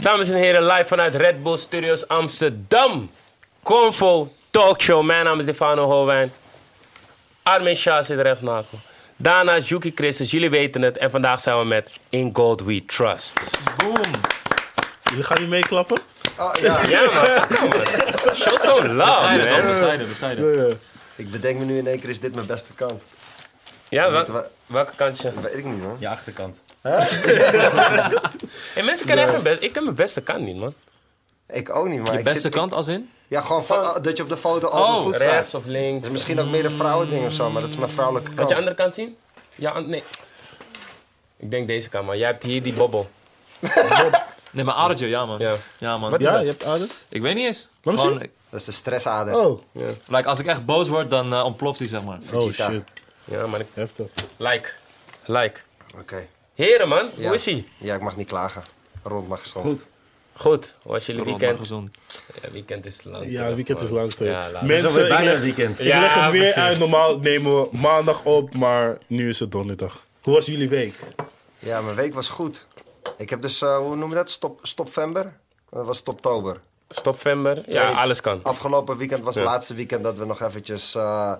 Dames en heren, live vanuit Red Bull Studios Amsterdam. Convo Talkshow. Mijn naam is Stefano Holwijn. Armin Shah zit rechts naast me. Daarna is Yuki Christus, jullie weten het. En vandaag zijn we met In God We Trust. Boom. Jullie gaan niet meeklappen? Oh, ja. Ja man, show some love man. Bescheiden, bescheiden. Ik bedenk me nu in één keer, is dit mijn beste kant? Ja, wel- welke kantje? weet ik niet, man. Je achterkant. Hey, mensen kennen echt mijn best. Ik ken mijn beste kant niet man. Ik ook niet, maar Je ik beste zit- kant als in? Ja, gewoon van, oh, dat je op de foto altijd Oh, goed staat. Rechts of links. Dat is misschien ook meer een vrouwending of zo, maar dat is mijn vrouwelijke Wat kant. je andere kant zien? Ja, an- nee. Ik denk deze kant man. Jij hebt hier die bobbel. Nee, maar adertje, ja man. Ja. Ja man. Wat is Ja, dat? je hebt adem? Ik weet niet eens. Laat me Gewoon, zien. Dat is de stressader. Oh, like, als ik echt boos word, dan eh, ontploft hij, zeg maar. oh Vegeta. shit. Ja, maar ik... Heftig. Like. Like. Oké. Heren man, Ja. hoe is ie? Ja, ik mag niet klagen. Rond mag gezond. Goed. Goed, hoe was jullie weekend? gezond. Ja, weekend is lang. Ja, weekend is lang terug. Ja, laat. Zo Mensen, bijna leg, het weekend. ik Ja, leg het weer precies. uit. Normaal nemen we maandag op, maar nu is het donderdag. Hoe was jullie week? Ja, mijn week was goed. Ik heb dus, eh, hoe noem je dat? Stop, stopvember? Dat was stoptober. Stopvember? Ja, Nee, alles kan. Afgelopen weekend was het Ja. laatste weekend dat we nog eventjes eh,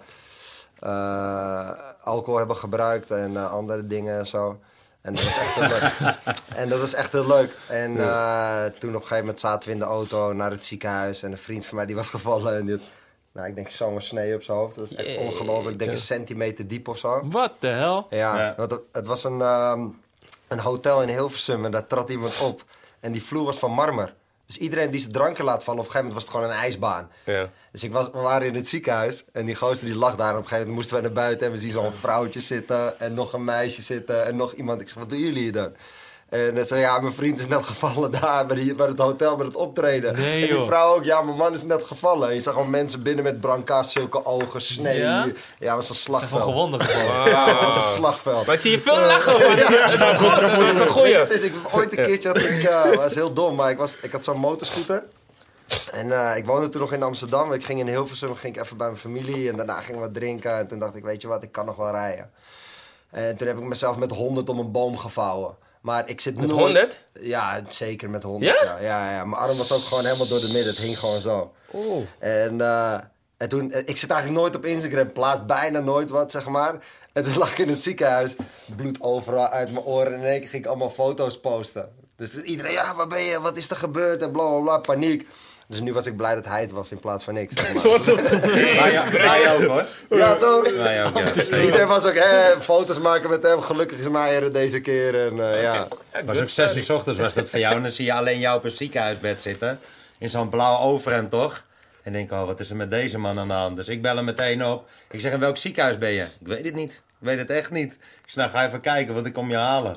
eh, alcohol hebben gebruikt en eh, andere dingen en zo. En dat was echt heel leuk. En dat was echt heel leuk. En eh, toen op een gegeven moment zaten we in de auto naar het ziekenhuis. En een vriend van mij die was gevallen. En die had, nou, ik denk zo'n snee op zijn hoofd. Dat is echt Jeetje. ongelooflijk. Ik denk een centimeter diep of zo. Wat de hel? Ja, Ja. want het, het was een, ehm, een hotel in Hilversum en daar trad iemand op. En die vloer was van marmer. Dus iedereen die zijn dranken laat vallen, op een gegeven moment was het gewoon een ijsbaan. Ja. Dus ik was, we waren in het ziekenhuis en die gozer die lag daar. En op een gegeven moment moesten we naar buiten en we zien zo'n vrouwtje zitten en nog een meisje zitten en nog iemand. Ik zeg, wat doen jullie hier dan? En hij zei, ja, mijn vriend is net gevallen daar bij, die, bij het hotel met het optreden. Nee, en die vrouw ook, ja, mijn man is net gevallen. En je zag gewoon mensen binnen met brancard, zulke ogen, snee. Ja? Ja, was een Van slagveld. gewonden gewoon. Ja, was een slagveld. Maar ik zie je veel lachen, man. Het was goed, het was een goeie. het is, ik, ooit een keertje had ik, eh, was heel dom, maar ik, was, ik had zo'n motorscooter. En eh, ik woonde toen nog in Amsterdam. Ik ging in Hilversum, ging ik even bij mijn familie en daarna ging ik wat drinken. En toen dacht ik, weet je wat, ik kan nog wel rijden. En toen heb ik mezelf met 100 om een boom gevouwen. Maar ik zit Met nooit- 100? Ja, zeker met 100. Ja? Ja? Ja, ja, Mijn arm was ook gewoon helemaal door de midden. Het hing gewoon zo. En, eh, en toen, eh, ik zit eigenlijk nooit op Instagram, plaats bijna nooit wat, zeg maar. En toen lag ik in het ziekenhuis, bloed overal uit mijn oren. En in één keer ging ik allemaal foto's posten. Dus iedereen, ja, waar ben je, wat is er gebeurd? En bla bla bla, paniek. Dus nu was ik blij dat hij het was in plaats van ik, zeg maar. Wij, wij ook hoor. ja, toch? Wij ook, ja. Iedereen was ook, hè, foto's maken met hem. Gelukkig is mij er deze keer. En, eh, ja. was om zes uur 's ochtends was dat voor jou. En dan zie je alleen jou op een ziekenhuisbed zitten. In zo'n blauw overhemd, toch? En denk, oh, wat is er met deze man aan de hand? Dus ik bel hem meteen op. Ik zeg, in welk ziekenhuis ben je? Ik weet het niet. Ik weet het echt niet. Ik zeg, nou, ga even kijken, want ik kom je halen.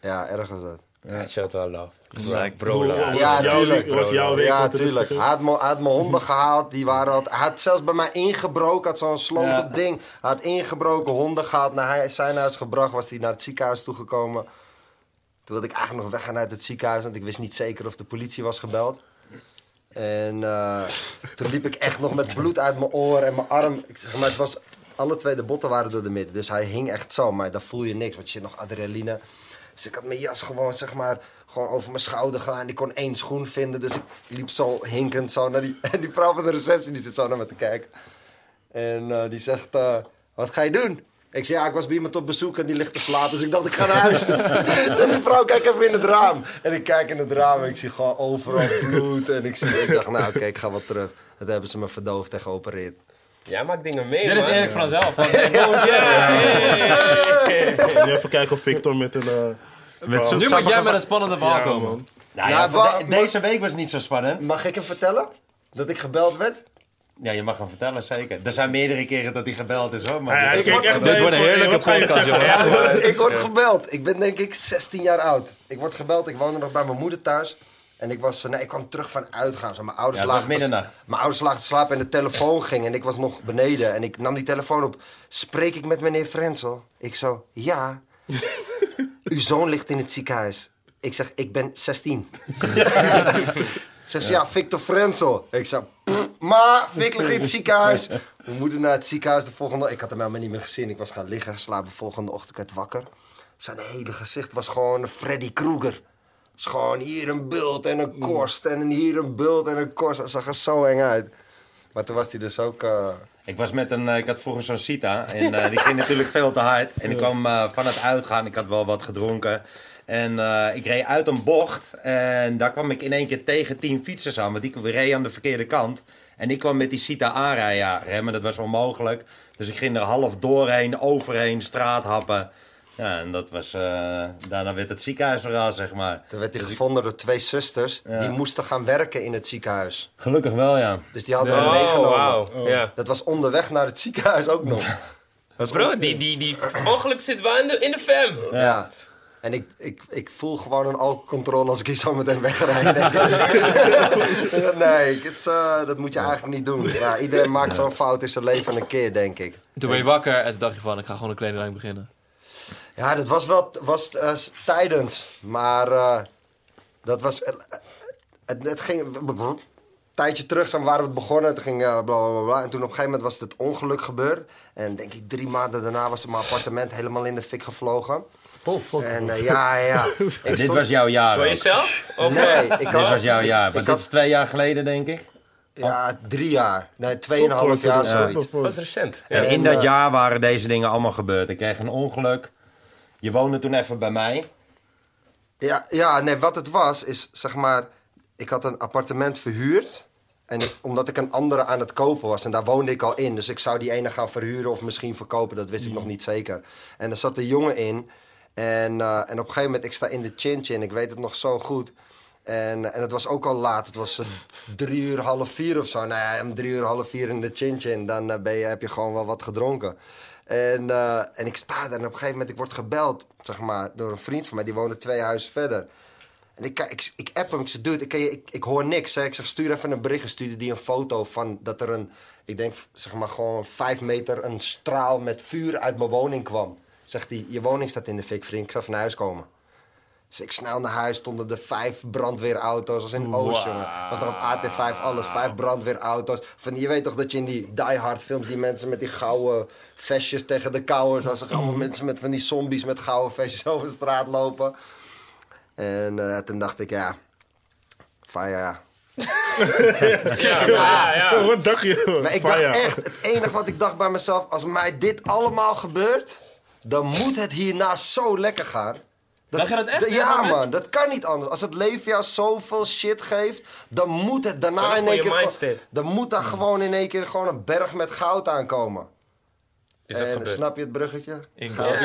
ja, erg was dat. Ja, shout out love. Gezeik. Bro, Ja, jouw tuurlijk, was jouw week Ja, tuurlijk. Hij had, me, hij had mijn honden gehaald. Die waren al, hij had zelfs bij mij ingebroken. Had zo'n sloot Ja. ding. Hij had ingebroken, honden gehaald. Naar hij- zijn huis gebracht. Was hij naar het ziekenhuis toegekomen. Toen wilde ik eigenlijk nog weggaan uit het ziekenhuis. Want ik wist niet zeker of de politie was gebeld. En eh, toen liep ik echt nog met bloed uit mijn oor en mijn arm. Ik zeg maar, het was, alle twee de botten waren door de midden. Dus hij hing echt zo. Maar dan voel je niks, want je zit nog adrenaline. Dus ik had mijn jas gewoon, zeg maar, gewoon over mijn schouder gedaan. Ik kon één schoen vinden, dus ik liep zo hinkend zo naar die... En die vrouw van de receptie, die zit zo naar me te kijken. En eh, die zegt, eh, wat ga je doen? Ik zei, ja, ik was bij iemand op bezoek en die ligt te slapen. Dus ik dacht, ik ga naar huis. Zegt die vrouw, kijk even in het raam. En ik kijk in het raam en ik zie gewoon overal bloed. En ik, zie, ik dacht, nou oké, ik ga wat terug. Dat hebben ze me verdoofd en geopereerd. Jij maakt dingen mee, Dit is man. Erik vanzelf. Van, Nu even kijken of Victor met een... eh, nu moet jij met een spannende verhaal Ja, komen. man. Nou, Ja, ja, wa- de- deze week was niet zo spannend. Mag ik hem vertellen? Dat ik gebeld werd? Ja, je mag hem vertellen, zeker. Er zijn meerdere keren dat hij gebeld is, hoor. Maar Ja, Ik word- echt Dit wordt een heerlijke podcast, ik word gebeld. Ik ben denk ik 16 jaar oud. Ik word gebeld. Ik woonde nog bij mijn moeder thuis. En ik, was, nee, ik kwam terug van uitgaan. Zo, mijn ouders Ja, was lagen. Mijn ouders lagen te slapen en de telefoon ging. En ik was nog beneden. En ik nam die telefoon op. Spreek ik met meneer Frenzel? Ik zo, ja. Uw zoon ligt in het ziekenhuis. Ik zeg, ik ben 16. Zegt ze, ja, Victor Frenzel. Ik zei, "Pff, maar Victor ligt in het ziekenhuis. Mijn moeder naar het ziekenhuis de volgende... Ik had hem helemaal niet meer gezien. Ik was gaan liggen, slapen. De volgende ochtend werd wakker. Zijn hele gezicht was gewoon Freddy Krueger. is gewoon hier een bult en een korst en hier een bult en een korst. Dat zag er zo eng uit. Maar toen was hij dus ook... eh, Ik was met een, eh, ik had vroeger zo'n Sita en eh, die ging natuurlijk veel te hard. En ik kwam eh, van het uitgaan, ik had wel wat gedronken. En ik reed uit een bocht en daar kwam ik in één keer tegen tien fietsers aan. Want die reed aan de verkeerde kant. En ik kwam met die Sita aanrijden. Ja, remmen, dat was onmogelijk. Dus ik ging er half doorheen, overheen, straathappen. Ja, en dat was, eh, daarna werd het ziekenhuisverhaal, zeg maar. toen werd hij gevonden door twee zusters. Ja. Die moesten gaan werken in het ziekenhuis. Gelukkig wel, ja. Dus die hadden hem Oh, meegenomen. wauw. Ja. Dat was onderweg naar het ziekenhuis ook nog. Bro, die, die, die ongeluk zit wel in de, in de fam. Ja. En ik, ik, ik voel gewoon een alcoholcontrole als ik hier zo meteen wegrijd. ik. nee, het is, eh, dat moet je eigenlijk niet doen. Ja, iedereen maakt zo'n fout in zijn leven een keer, denk ik. Toen ben je wakker en toen dacht je van, ik ga gewoon een kledinglijn beginnen. Ja, dat was wel was, eh, tijdens. Maar eh, dat was... eh, het, het ging... Een tijdje terug zijn, waren we het begonnen. Toen ging bla, bla, bla. En toen op een gegeven moment was het ongeluk gebeurd. En denk ik drie maanden daarna was mijn appartement helemaal in de fik gevlogen. En eh, ja, ja. Ik Dit was jouw jaar. Door jezelf? Of, Nee, ik Dit was jouw jaar. ik Want had- dit is twee jaar geleden, denk ik. Ja, drie jaar. Nee, tweeënhalf jaar, ja. zoiets. Ja. was recent. Ja. En in dat jaar waren deze dingen allemaal gebeurd. Ik kreeg een ongeluk. Je woonde toen even bij mij. Ja, ja, nee, wat het was, is zeg maar... Ik had een appartement verhuurd. En ik- omdat ik een andere aan het kopen was. En daar woonde ik al in. Dus ik zou die ene gaan verhuren of misschien verkopen. Dat wist ik nog niet zeker. En er zat een jongen in. En, eh, en op een gegeven moment, ik sta in de chin-chin. Ik weet het nog zo goed. En, en het was ook al laat. Het was eh, drie uur, half vier of zo. Nou ja, om drie uur, half vier in de chin-chin. Dan eh, ben je, heb je gewoon wel wat gedronken. En, eh, en ik sta daar en op een gegeven moment, ik word gebeld, zeg maar, door een vriend van mij. Die woonde twee huizen verder. En ik, ik, ik app hem, ik zeg, dude, ik, ik, ik hoor niks. Hè. Ik zeg, stuur even een bericht. Stuurde die een foto van dat er een, ik denk, zeg maar gewoon vijf meter, een straal met vuur uit mijn woning kwam. Zegt hij, je woning staat in de fik, vriend. Ik zal even naar huis komen. Dus ik snel naar huis, stonden er vijf brandweerauto's. als in Oost, jongen. Was nog op AT5, alles. Vijf brandweerauto's. Van, je weet toch dat je in die Die Hard films... die mensen met die gouden vestjes tegen de kouwen... zoals er allemaal mensen met van die zombies met gouden vestjes over de straat lopen. En eh, toen dacht ik, ja... Van ja... Ja, ja, ja. Wat dacht je? Maar ik dacht echt, het enige wat ik dacht bij mezelf... als mij dit allemaal gebeurt... dan moet het hierna zo lekker gaan... Dacht je dat echt? D- in dat Ja, moment? man, dat kan niet anders. Als het leven jou zoveel shit geeft, dan moet het daarna in een één keer. gewoon- Dan moet daar gewoon in één keer gewoon een berg met goud aankomen. Is dat en gebeurd? snap je het bruggetje? In Goud.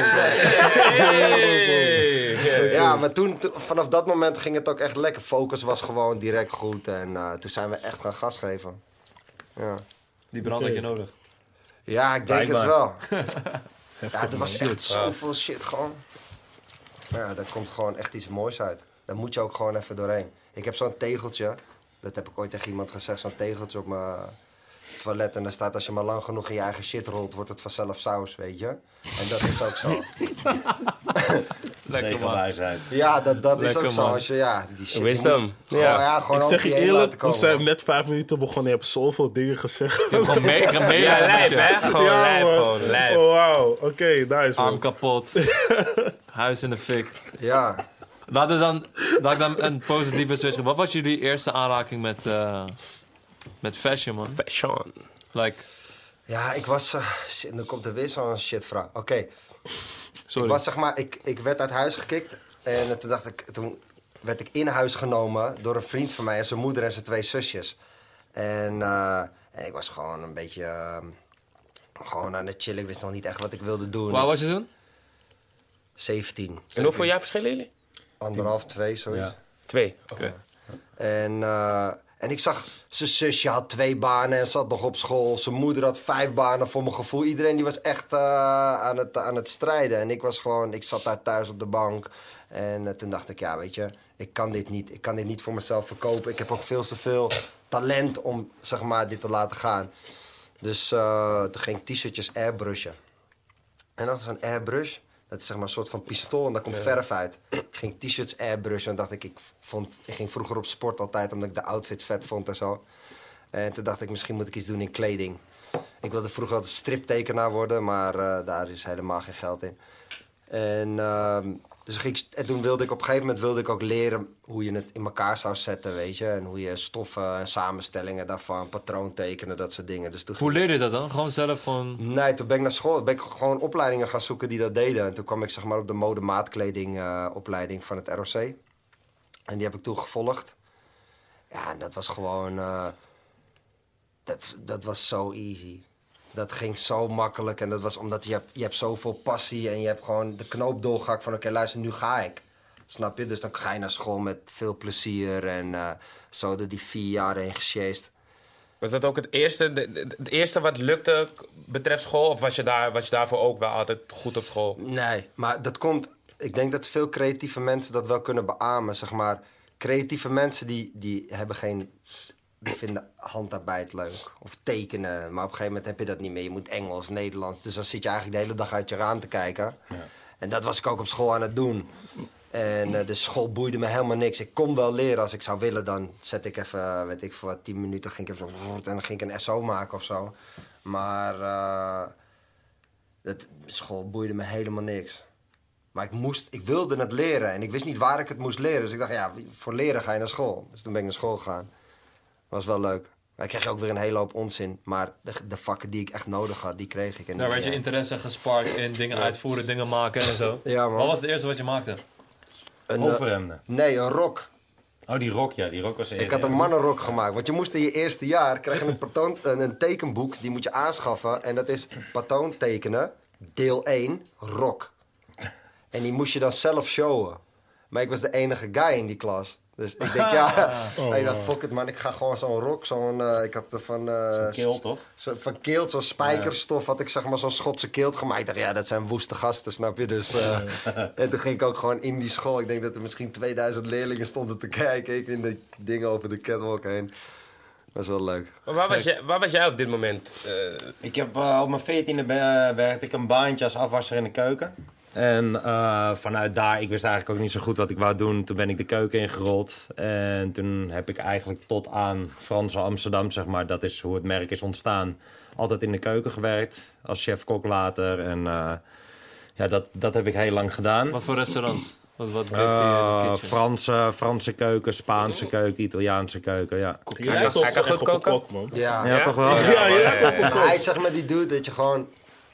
Ja, maar toen, vanaf dat moment ging het ook echt lekker. Focus was gewoon direct goed. En eh, toen zijn we echt gaan gas geven. Ja, Die brand had je nodig. ja ik denk het wel. ja, er was echt zoveel shit gewoon. Ja, daar komt gewoon echt iets moois uit. Daar moet je ook gewoon even doorheen. Ik heb zo'n tegeltje. Dat heb ik ooit tegen iemand gezegd. Zo'n tegeltje op mijn toilet. En daar staat als je maar lang genoeg in je eigen shit rolt, wordt het vanzelf saus, weet je. En dat is ook zo. Lekker man. Ja, dat, dat is ook zo. Als je, ja, die shit. Wisdom. moet Gewoon, Ja. ja. gewoon Ik zeg je eerlijk, we zijn net vijf minuten begonnen. Je hebt zoveel dingen gezegd. Gewoon mee. Ja, lijp, hè? Gewoon Ja, lijp, gewoon lijp. Oh, wauw. Oké, nice, Arm man. kapot. Huis in de fik. Ja. Laten we dan, laat ik dan een positieve switch. Wat was jullie eerste aanraking met, eh, met fashion, man? Fashion. Like, ja, ik was... eh, shit, nu komt er weer zo'n shitvraag. Oké, sorry. ik was zeg maar... Ik, ik werd uit huis gekikt. En toen dacht ik... Toen werd ik in huis genomen door een vriend van mij... en zijn moeder en zijn twee zusjes. En, eh, en ik was gewoon een beetje... eh, gewoon aan het chillen. Ik wist nog niet echt wat ik wilde doen. Waar was je toen? 17. En hoeveel jaar verschillen jullie? Anderhalf, twee, zoiets. Ja. Twee. Oké. En, eh, en ik zag, zijn zusje had twee banen en zat nog op school. Zijn moeder had vijf banen voor mijn gevoel. Iedereen die was echt eh, aan, het, aan het strijden. En ik was gewoon, ik zat daar thuis op de bank. En eh, toen dacht ik, ja, weet je, ik kan dit niet. Ik kan dit niet voor mezelf verkopen. Ik heb ook veel te veel talent om, zeg maar, dit te laten gaan. Dus eh, toen ging ik t-shirtjes airbrushen. En dat is een airbrush. Dat is zeg maar een soort van pistool en daar komt verf uit. Ik ging t-shirts airbrushen en dacht ik, ik, vond, ik ging vroeger op sport altijd omdat ik de outfit vet vond en zo. En toen dacht ik, misschien moet ik iets doen in kleding. Ik wilde vroeger altijd striptekenaar worden, maar eh, daar is helemaal geen geld in. En, ehm, Dus ging en toen wilde ik op een gegeven moment wilde ik ook leren hoe je het in elkaar zou zetten, weet je. En hoe je stoffen en samenstellingen daarvan, patroon tekenen, dat soort dingen. Dus toen Hoe leerde je dat dan? Gewoon zelf gewoon... Nee, toen ben ik naar school, ben ik gewoon opleidingen gaan zoeken die dat deden. En toen kwam ik zeg maar op de mode-maatkleding eh, opleiding van het ROC. En die heb ik toen gevolgd. Ja, en dat was gewoon... eh, dat, dat was zo easy. Dat ging zo makkelijk. En dat was omdat je hebt, je hebt zoveel passie en je hebt gewoon de knoop doorgehakt van... Oké, luister, nu ga ik. Snap je? Dus dan ga je naar school met veel plezier. En eh, zo door die vier jaar heen gesjeest. Was dat ook het eerste, de- de- het eerste wat lukte betreft school? Of was je, daar, was je daarvoor ook wel altijd goed op school? Nee, maar dat komt. Ik denk dat veel creatieve mensen dat wel kunnen beamen. Zeg maar, creatieve mensen die, die hebben geen. Die vinden handarbeid leuk. Of tekenen. Maar op een gegeven moment heb je dat niet meer. Je moet Engels, Nederlands. Dus dan zit je eigenlijk de hele dag uit je raam te kijken. En dat was ik ook op school aan het doen. En eh, de school boeide me helemaal niks. Ik kon wel leren als ik zou willen. Dan zet ik even, eh, weet ik voor wat, tien minuten. Ging ik even zo, en dan ging ik een SO maken of zo. Maar dat, school boeide me helemaal niks. Maar ik, moest, ik wilde het leren en ik wist niet waar ik het moest leren. Dus ik dacht, ja, voor leren ga je naar school. Dus toen ben ik naar school gegaan. Was wel leuk. Maar ik kreeg ook weer een hele hoop onzin. Maar de, de vakken die ik echt nodig had, die kreeg ik. En Daar die, werd je eh, interesse gesparkt in dingen uitvoeren, dingen maken en zo. Ja, man. Wat was het eerste wat je maakte? een, eh, Overhemden. nee, een rok. Oh, die rok, ja. Die rok was eerder. Ik had een mannenrok gemaakt. Want je moest in je eerste jaar krijg je een, patroon, een, een tekenboek. Die moet je aanschaffen. En dat is patroon tekenen, deel 1, rok. En die moest je dan zelf showen. Maar ik was de enige guy in die klas. Dus ik denk, ja, ik dacht, fuck it man, ik ga gewoon zo'n rok, zo'n, eh, ik had er van... eh, Keel, toch? zo, van kilt, zo'n spijkerstof had ik zeg maar zo'n Schotse kilt gemaakt. Ik dacht, ja, dat zijn woeste gasten, snap je? Dus, eh, en toen ging ik ook gewoon in die school. Ik denk dat er misschien 2000 leerlingen stonden te kijken. Ik in de dingen over de catwalk heen. Dat was wel leuk. Maar waar, was jij, waar was jij op dit moment? Eh, Ik heb op mijn veertiende be- werkte ik een baantje als afwasser in de keuken. En eh, vanuit daar, ik wist eigenlijk ook niet zo goed wat ik wou doen. Toen ben ik de keuken ingerold. En toen heb ik eigenlijk tot aan Franse Amsterdam, zeg maar, dat is hoe het merk is ontstaan, altijd in de keuken gewerkt. Als chef-kok later. En eh, ja, dat, dat heb ik heel lang gedaan. Wat voor restaurants? Wat, wat Eh, kitchen? Franse, Franse keuken, Spaanse keuken, Italiaanse keuken, ja. Je Hij kan- goed op een koken? kok, man. Ja, Ja, toch wel? Ja, je lijkt op een Maar hij zegt met die dude dat je gewoon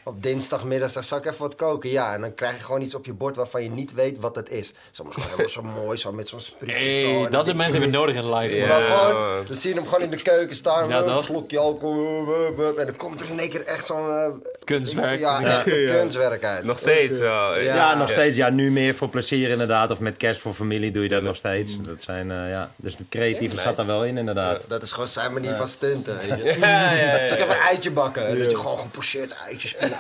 op dinsdagmiddag zal ik even wat koken? Ja, en dan krijg je gewoon iets op je bord waarvan je niet weet wat het is. Soms gewoon helemaal zo mooi, zo met zo'n sprietje. zo, Hey, dan dat zijn mensen weer nodig in live. Maar gewoon, dan zie je hem gewoon in de keuken staan, Ja, een slokje alcohol, en dan komt er in één keer echt zo'n... eh, Kunstwerk. Ja, echt een Ja. kunstwerk uit. nog steeds wel. Ja. Ja, nog steeds. Ja, nu meer voor plezier inderdaad. Of met kerst voor familie doe je dat nog steeds. Dat zijn, eh, ja. Dus het creatieve Ja, zat er wel in inderdaad. Dat is gewoon zijn manier van stunten, weet je. Ja, ja, ja. Zal ik even een eitje bakken? En Dat je gewoon gepocheerd eitjes, spinazie,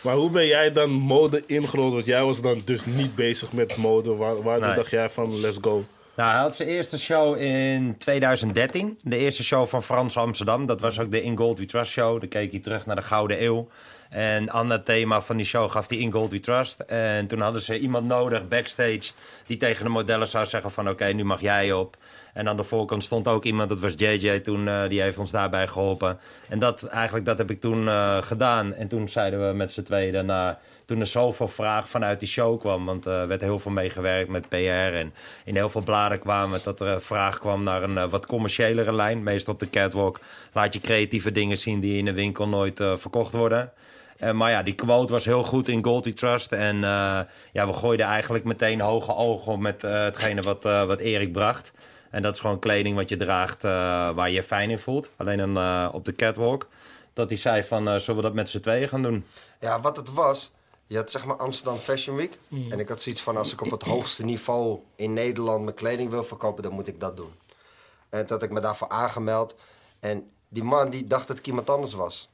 Maar hoe ben jij dan mode ingerold? Want jij was dan dus niet bezig met mode. Waar, Nee. dacht jij van, let's go? Nou, hij had zijn eerste show in 2013. De eerste show van Frans Amsterdam. Dat was ook de In Gold We Trust show. Dan keek hij terug naar de Gouden Eeuw. En aan het thema van die show gaf hij In Gold We Trust. En toen hadden ze iemand nodig backstage... die tegen de modellen zou zeggen van... oké, nu mag jij op. En aan de voorkant stond ook iemand, dat was JJ toen... eh, die heeft ons daarbij geholpen. En dat, eigenlijk, dat heb ik toen eh, gedaan. En toen zeiden we met z'n tweeën daarna... toen er zoveel vraag vanuit die show kwam... want eh, er werd heel veel meegewerkt met PR... en in heel veel bladen kwamen dat er vraag kwam naar een wat commerciëlere lijn. Meestal op de catwalk laat je creatieve dingen zien... die in de winkel nooit verkocht worden... Eh, maar ja, die quote was heel goed in Goldie Trust. En eh, ja, we gooiden eigenlijk meteen hoge ogen op met eh, hetgene wat, eh, wat Erik bracht. En dat is gewoon kleding wat je draagt eh, waar je je fijn in voelt. Alleen dan eh, op de catwalk. Dat hij zei van, eh, zullen we dat met z'n tweeën gaan doen? Ja, wat het was, je had zeg maar Amsterdam Fashion Week. En ik had zoiets van, als ik op het hoogste niveau in Nederland mijn kleding wil verkopen, dan moet ik dat doen. En toen had ik me daarvoor aangemeld. En die man die dacht dat ik iemand anders was.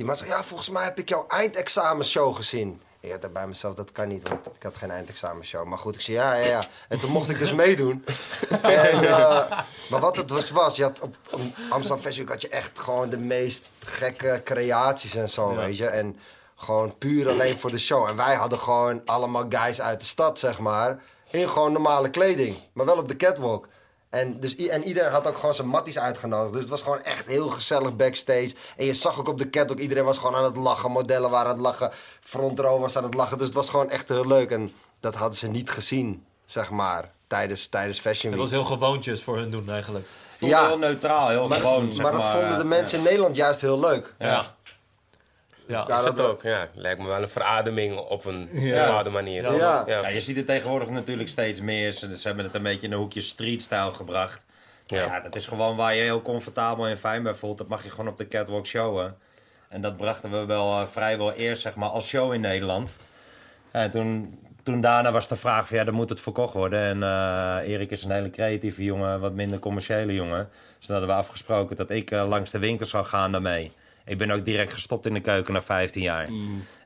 Die man zei, ja, volgens mij heb ik jouw eindexamenshow gezien. Ik had bij mezelf, dat kan niet, want ik had geen eindexamenshow. Maar goed, ik zei, ja, ja, ja. En toen mocht ik dus meedoen. En, eh, maar wat het was, was je had op, op Amsterdam Week had je echt gewoon de meest gekke creaties en zo, weet je. En gewoon puur alleen voor de show. En wij hadden gewoon allemaal guys uit de stad, zeg maar. In gewoon normale kleding. Maar wel op de catwalk. En, dus, en iedereen had ook gewoon zijn matties uitgenodigd. Dus het was gewoon echt heel gezellig backstage. En je zag ook op de cat ook, iedereen was gewoon aan het lachen. Modellen waren aan het lachen. Front row was aan het lachen. Dus het was gewoon echt heel leuk. En dat hadden ze niet gezien, zeg maar, tijdens, tijdens Fashion Het Week. was heel gewoontjes voor hun doen eigenlijk. Ja. heel neutraal, heel maar, gewoon. zeg maar dat vonden de mensen in Nederland juist heel leuk. Ja. Ja. Is dat ook, ja. Lijkt me wel een verademing op een Ja. bepaalde manier. Ja. Ja. Ja, je ziet het tegenwoordig natuurlijk steeds meer. Ze, ze hebben het een beetje in een hoekje streetstyle gebracht. Ja. Ja. dat is gewoon waar je heel comfortabel en fijn bij voelt. Dat mag je gewoon op de catwalk showen. En dat brachten we wel eh, vrijwel eerst zeg maar, als show in Nederland. Ja, en toen, toen daarna was de vraag van ja, dan moet het verkocht worden. En eh, Erik is een hele creatieve jongen, wat minder commerciële jongen. Dus dan hadden we afgesproken dat ik eh, langs de winkel zou gaan daarmee. Ik ben ook direct gestopt in de keuken na 15 jaar.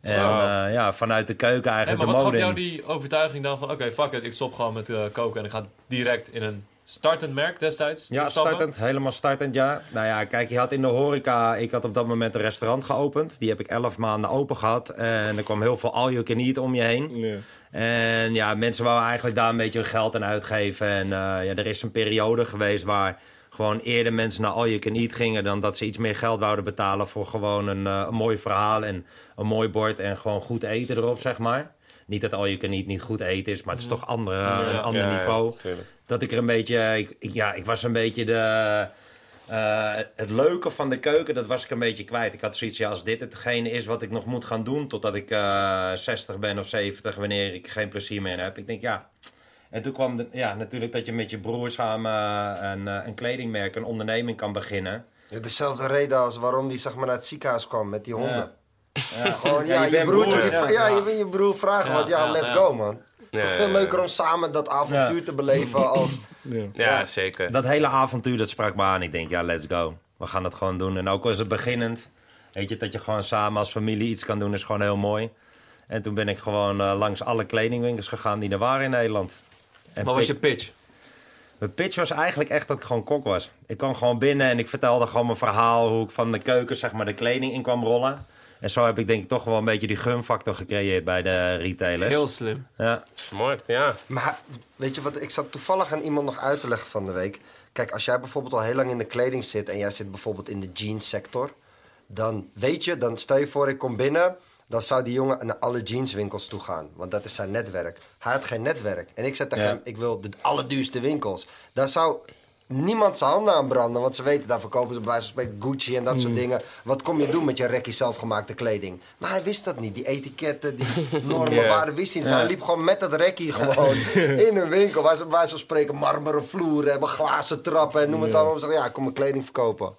En Zo. eh, ja, vanuit de keuken eigenlijk maar de wat gaf mode jou die overtuiging dan van... Oké, fuck it, ik stop gewoon met eh, koken en ik ga direct in een startend merk destijds Ja, startend, helemaal startend, ja. Nou ja, kijk, je had in de horeca, ik had op dat moment een restaurant geopend. Die heb ik elf maanden open gehad. En er kwam heel veel all you can eat om je heen. En ja, mensen wouden eigenlijk daar een beetje hun geld aan uitgeven. En eh, ja, er is een periode geweest waar gewoon eerder mensen naar all you can eat gingen... dan dat ze iets meer geld wouden betalen voor gewoon een, eh, een mooi verhaal... en een mooi bord en gewoon goed eten erop, zeg maar. Niet dat all you can eat niet goed eten is, maar het is toch andere, een ander Ja, niveau dat ik er een beetje. Ik, ja, ik was een beetje de. eh, het leuke van de keuken, dat was ik een beetje kwijt. Ik had zoiets, ja, als dit hetgene is wat ik nog moet gaan doen totdat ik eh 60 ben of 70, wanneer ik geen plezier meer heb. Ik denk, ja. En toen kwam de, ja, natuurlijk dat je met je broer samen eh, een, eh, een kledingmerk, een onderneming kan beginnen. Ja, dezelfde reden als waarom die zeg maar, naar het ziekenhuis kwam met die honden. Ja. Gewoon, Ja, ja, je broer, broer, die- ja. ja, je wil je broer vragen, Ja, want ja, ja, let's ja. go man. Het is Ja, toch veel ja. leuker om samen dat avontuur te beleven als... Ja. Ja, Ja. zeker. Dat hele avontuur, dat sprak me aan. Ik denk, ja, let's go. We gaan het gewoon doen. En ook al is het beginnend, weet je, dat je gewoon samen als familie iets kan doen, is gewoon heel mooi. En toen ben ik gewoon eh, langs alle kledingwinkels gegaan die er waren in Nederland. En Wat was je pi- pitch? Mijn pitch was eigenlijk echt dat ik gewoon kok was. Ik kwam gewoon binnen en ik vertelde gewoon mijn verhaal, hoe ik van de keuken zeg maar de kleding in kwam rollen. En zo heb ik denk ik toch wel een beetje die gunfactor gecreëerd bij de retailers. Heel slim. Ja. Smart, ja. Maar weet je wat, ik zat toevallig aan iemand nog uit te leggen van de week. Kijk, als jij bijvoorbeeld al heel lang in de kleding zit en jij zit bijvoorbeeld in de jeanssector, dan weet je, dan stel je voor ik kom binnen, dan zou die jongen naar alle jeanswinkels toe gaan, want dat is zijn netwerk. Hij had geen netwerk en ik zei tegen Ja. hem, ik wil de allerduurste winkels. Daar zou niemand zijn handen aan branden, want ze weten, daar verkopen ze bij wijze van spreken Gucci en dat soort dingen. Wat kom je doen met je rekkie zelfgemaakte kleding? Maar hij wist dat niet, die etiketten, die normen, Ja. waarden wist hij niet. Dus hij liep gewoon met dat rekkie gewoon in een winkel waar ze bij wijze van spreken marmeren vloeren hebben, glazen trappen en noem het allemaal. ja, ik kom mijn kleding verkopen.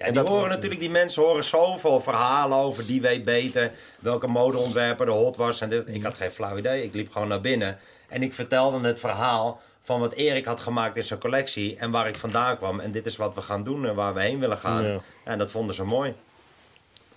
Ja, En die dat- horen natuurlijk, die mensen horen zoveel verhalen over. Die weet beter welke modeontwerper de hot was. En dit. Ik had geen flauw idee. Ik liep gewoon naar binnen. En ik vertelde het verhaal van wat Erik had gemaakt in zijn collectie. En waar ik vandaan kwam. En dit is wat we gaan doen en waar we heen willen gaan. Ja. En dat vonden ze mooi.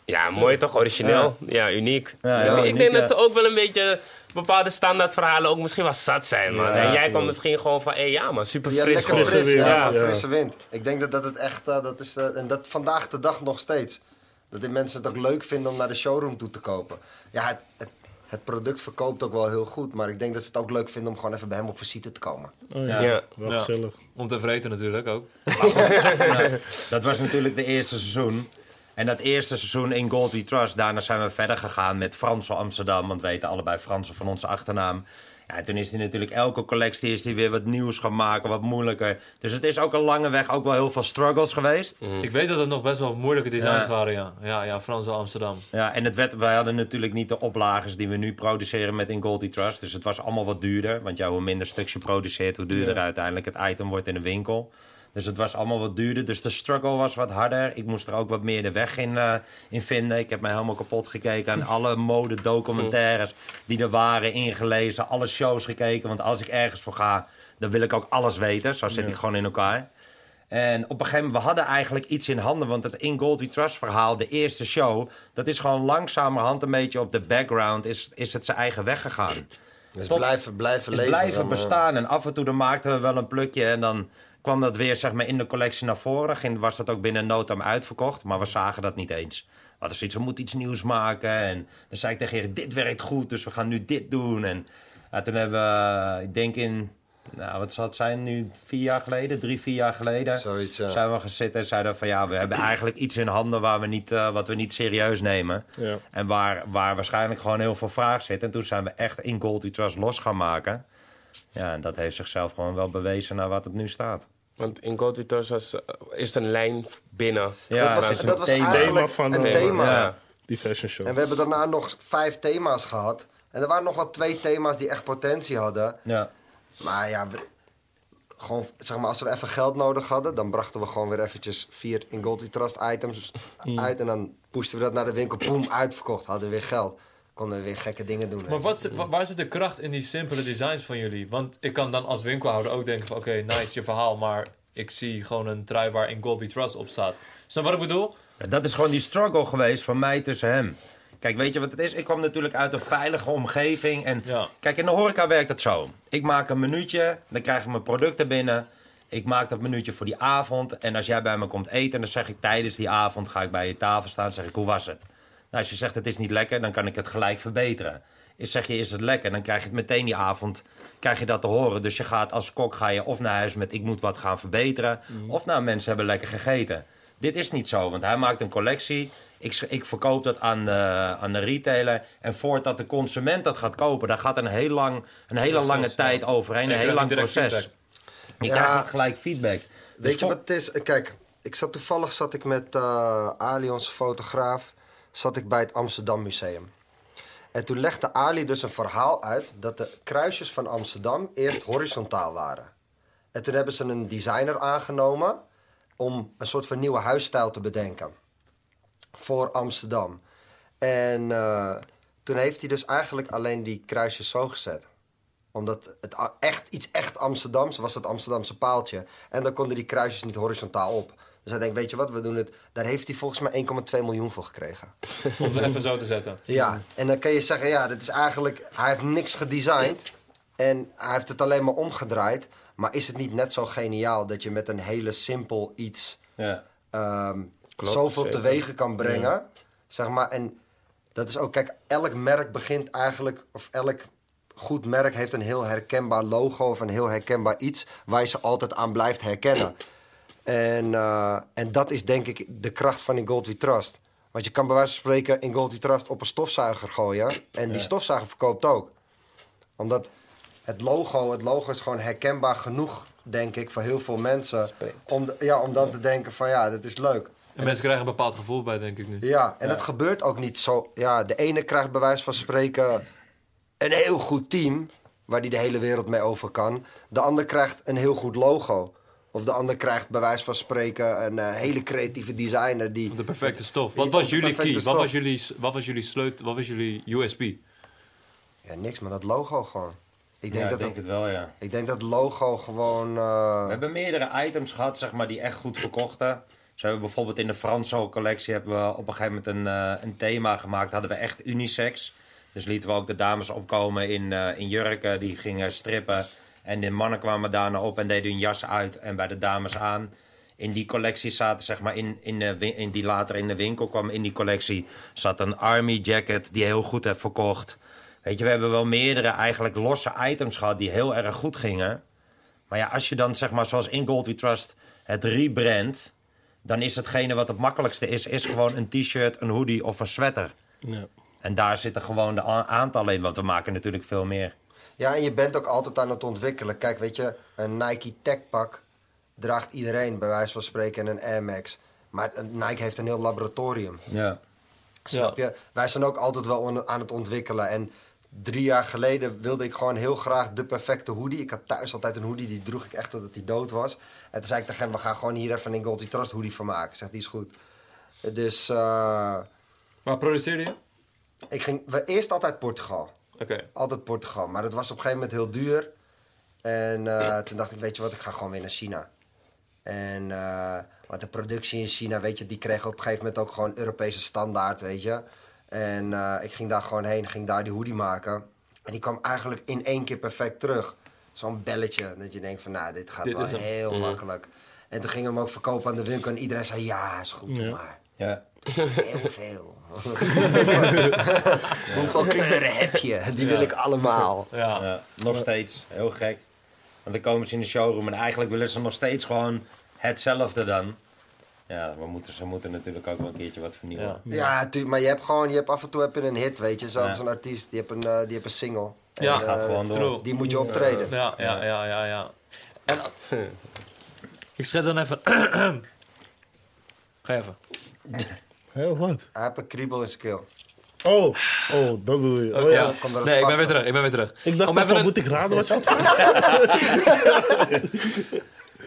Ja, mooi toch? Origineel. Ja, uniek. Ja, ik heel ik uniek, denk ja. dat ze ook wel een beetje bepaalde standaardverhalen ook misschien wel zat zijn, man. Ja, en jij kwam misschien gewoon van, hé, ja, man, super Ja, fris lekker gewoon. fris, Frisse ja, ja. frisse wind. Ik denk dat dat het echt, eh, dat is, eh, en dat vandaag de dag nog steeds. Dat die mensen het ook leuk vinden om naar de showroom toe te kopen. Ja, het, het, het product verkoopt ook wel heel goed, maar ik denk dat ze het ook leuk vinden om gewoon even bij hem op visite te komen. Oh, ja. Ja. Wel Ja. gezellig. Om te vreten natuurlijk ook. Dat was natuurlijk de eerste seizoen. En dat eerste seizoen in Gold We Trust, daarna zijn we verder gegaan met Franso Amsterdam. Want we weten allebei Franso van onze achternaam. Ja, toen is hij natuurlijk elke collectie is die weer wat nieuws gaan maken, wat moeilijker. Dus het is ook een lange weg, ook wel heel veel struggles geweest. Ik weet dat het nog best wel moeilijke designs Ja. waren, ja. Ja, ja, Frans Amsterdam. Ja, en het werd, wij hadden natuurlijk niet de oplagers die we nu produceren met in Goldie Trust. Dus het was allemaal wat duurder. Want ja, hoe minder stuks je produceert, hoe duurder Ja. uiteindelijk het item wordt in de winkel. Dus het was allemaal wat duurder. Dus de struggle was wat harder. Ik moest er ook wat meer de weg in, eh, in vinden. Ik heb mij helemaal kapot gekeken aan alle modedocumentaires die er waren, ingelezen. Alle shows gekeken. Want als ik ergens voor ga, dan wil ik ook alles weten. Zo zit ik gewoon in elkaar. En op een gegeven moment, we hadden eigenlijk iets in handen. Want het In Gold We Trust verhaal, de eerste show... dat is gewoon langzamerhand een beetje op de background... is, is het zijn eigen weg gegaan. Dus Tot- blijven, blijven leven. blijven eh, bestaan. En af en toe dan maakten we wel een plukje... en dan kwam dat weer zeg maar, in de collectie naar voren. Ging, was dat ook binnen no time uitverkocht. Maar we zagen dat niet eens. We hadden zoiets, we moeten iets nieuws maken. En dan zei ik tegen dit werkt goed, dus we gaan nu dit doen. En ja, toen hebben we, ik denk in Nou, wat zal het zijn nu? Vier jaar geleden, drie, vier jaar geleden. Zoiets, ja. Zijn we gaan zitten en zeiden van ja, we hebben eigenlijk iets in handen waar we niet, eh, wat we niet serieus nemen. Ja. En waar, waar waarschijnlijk gewoon heel veel vraag zit. En toen zijn we echt in Gold Trust los gaan maken. Ja, en dat heeft zichzelf gewoon wel bewezen naar wat het nu staat. Want in Gold Vitors was, eh, is er een lijn binnen. Ja, dat was, dat was thema. eigenlijk Thema van, een eh, thema. Ja. Die fashion show. En we hebben daarna nog vijf thema's gehad. En er waren nog wel twee thema's die echt potentie hadden. Ja. Maar ja, we- gewoon, zeg maar, als we even geld nodig hadden, dan brachten we gewoon weer eventjes vier in Gold We Trust items uit. En dan pushten we dat naar de winkel, boem, uitverkocht. Hadden we weer geld. Konden we weer gekke dingen doen. Maar wat, waar zit de kracht in die simpele designs van jullie? Want ik kan dan als winkelhouder ook denken van... Oké, nice je verhaal, maar ik zie gewoon een trui waar in Gold We Trust op staat. Snap wat ik bedoel? Dat is gewoon die struggle geweest van mij tussen hem. Kijk, weet je wat het is? Ik kwam natuurlijk uit een veilige omgeving. En Ja. kijk, in de horeca werkt het zo. Ik maak een minuutje, dan krijg ik mijn producten binnen. Ik maak dat minuutje voor die avond. En als jij bij me komt eten, dan zeg ik tijdens die avond... ga ik bij je tafel staan zeg ik, hoe was het? Nou, als je zegt het is niet lekker, dan kan ik het gelijk verbeteren. Is, zeg je, is het lekker? Dan krijg je het meteen die avond krijg je dat te horen. Dus je gaat als kok ga je of naar huis met ik moet wat gaan verbeteren. Of nou, mensen hebben lekker gegeten. Dit is niet zo, want hij maakt een collectie. Ik, ik verkoop dat aan de, aan de retailer. En voordat de consument dat gaat kopen, daar gaat een, heel lang, een hele Proces, lange ja. tijd overheen. En Een je heel lang proces. direct Je Ja. krijgt gelijk feedback. Dus Weet je voor- wat het is? Kijk, ik zat toevallig zat ik met eh Ali, onze fotograaf, zat ik bij het Amsterdam Museum. En toen legde Ali dus een verhaal uit dat de kruisjes van Amsterdam eerst horizontaal waren. En toen hebben ze een designer aangenomen om een soort van nieuwe huisstijl te bedenken voor Amsterdam. En eh, toen heeft hij dus eigenlijk alleen die kruisjes zo gezet omdat het echt, iets echt Amsterdams was, het Amsterdamse paaltje. En dan konden die kruisjes niet horizontaal op. Dus hij denkt, weet je wat, we doen het. Daar heeft hij volgens mij 1,2 miljoen voor gekregen. Om ze even zo te zetten. Ja, en dan kan je zeggen, ja, dit is eigenlijk... Hij heeft niks gedesigned en hij heeft het alleen maar omgedraaid. Maar is het niet net zo geniaal dat je met een hele simpel iets... Ja. ehm, Klopt, zoveel zeker. teweeg kan brengen. Zeg maar, en dat is ook, kijk, elk merk begint eigenlijk, of elk goed merk heeft een heel herkenbaar logo of een heel herkenbaar iets waar je ze altijd aan blijft herkennen. En, eh, en dat is denk ik de kracht van in Gold We Trust. Want je kan bij wijze van spreken in Gold We Trust op een stofzuiger gooien en die stofzuiger verkoopt ook. Omdat het logo, het logo is gewoon herkenbaar genoeg, denk ik, voor heel veel mensen. Spreekt. Om, de- ja, om dan te denken van ja, dit is leuk. En mensen krijgen een bepaald gevoel bij, denk ik nu. Ja, en dat gebeurt ook niet zo. Ja, de ene krijgt bij wijze van spreken een heel goed team waar die de hele wereld mee over kan. De ander krijgt een heel goed logo. Of de ander krijgt bij wijze van spreken een eh, hele creatieve designer die. De perfecte stof. Wat was jullie key? Wat was jullie, wat was jullie sleutel? Wat was jullie USP? Ja, niks, maar dat logo gewoon. Ik denk, Ja, dat, ik denk het, het wel, ja. ik denk dat logo gewoon. eh, We hebben meerdere items gehad, zeg maar, die echt goed verkochten. Zo hebben we bijvoorbeeld in de Franso collectie hebben we op een gegeven moment een, eh, een thema gemaakt. Hadden we echt unisex. Dus lieten we ook de dames opkomen in, eh, in jurken. Die gingen strippen. En de mannen kwamen daarna op en deden hun jas uit. En bij de dames aan. In die collectie zaten, zeg maar, in, in, de, in die later in de winkel kwam, in die collectie zat een army jacket die heel goed heeft verkocht. Weet je, we hebben wel meerdere eigenlijk losse items gehad die heel erg goed gingen. Maar ja, als je dan zeg maar zoals in Gold We Trust het rebrandt, dan is hetgene wat het makkelijkste is, is gewoon een t-shirt, een hoodie of een sweater. Ja. En daar zitten gewoon de aantallen in, want we maken natuurlijk veel meer. Ja, en je bent ook altijd aan het ontwikkelen. Kijk, weet je, een Nike Tech pak draagt iedereen bij wijze van spreken in een Air Max. Maar Nike heeft een heel laboratorium. Ja. Snap je? Wij zijn ook altijd wel aan het ontwikkelen. En drie jaar geleden wilde ik gewoon heel graag de perfecte hoodie. Ik had thuis altijd een hoodie, die droeg ik echt totdat die dood was. En toen zei ik tegen hem, we gaan gewoon hier even een Goldie Trust hoodie van maken. Ik zeg, die is goed. Dus eh, Waar produceerde je? ik ging we, eerst altijd Portugal. Oké. Altijd Portugal. Maar het was op een gegeven moment heel duur. En eh, toen dacht ik, weet je wat, ik ga gewoon weer naar China. En eh, want de productie in China, weet je, die kreeg op een gegeven moment ook gewoon Europese standaard, weet je. En eh, ik ging daar gewoon heen, ging daar die hoodie maken. En die kwam eigenlijk in één keer perfect terug. Zo'n belletje, dat je denkt van, nou, dit gaat Dit wel heel makkelijk. En toen gingen we hem ook verkopen aan de winkel en iedereen zei, ja, is goed, doe Ja. maar. Ja. Heel veel. Hoeveel kleuren heb je? Die wil ik allemaal. Ja. Ja, nog steeds. Heel gek. Want dan komen ze in de showroom en eigenlijk willen ze nog steeds gewoon hetzelfde dan. Ja, we moeten, ze moeten natuurlijk ook wel een keertje wat vernieuwen. Ja. Maar je hebt gewoon, je hebt af en toe heb je een hit, weet je. Zelfs Ja. een artiest, die heeft een, eh, die heeft een single. Ja, En, Gaat eh, gewoon door. True. Die moet je optreden. Ja, ja, ja, ja, ja. En ik schets dan even. Ga even. Hé, wat? Hij heeft een kriebel in zijn keel. Oh, oh, dat bedoel je. Oh, ja. Komt er Nee, ik ben weer terug. Ik ben weer terug. Ik dacht even een- moet ik raden wat je had?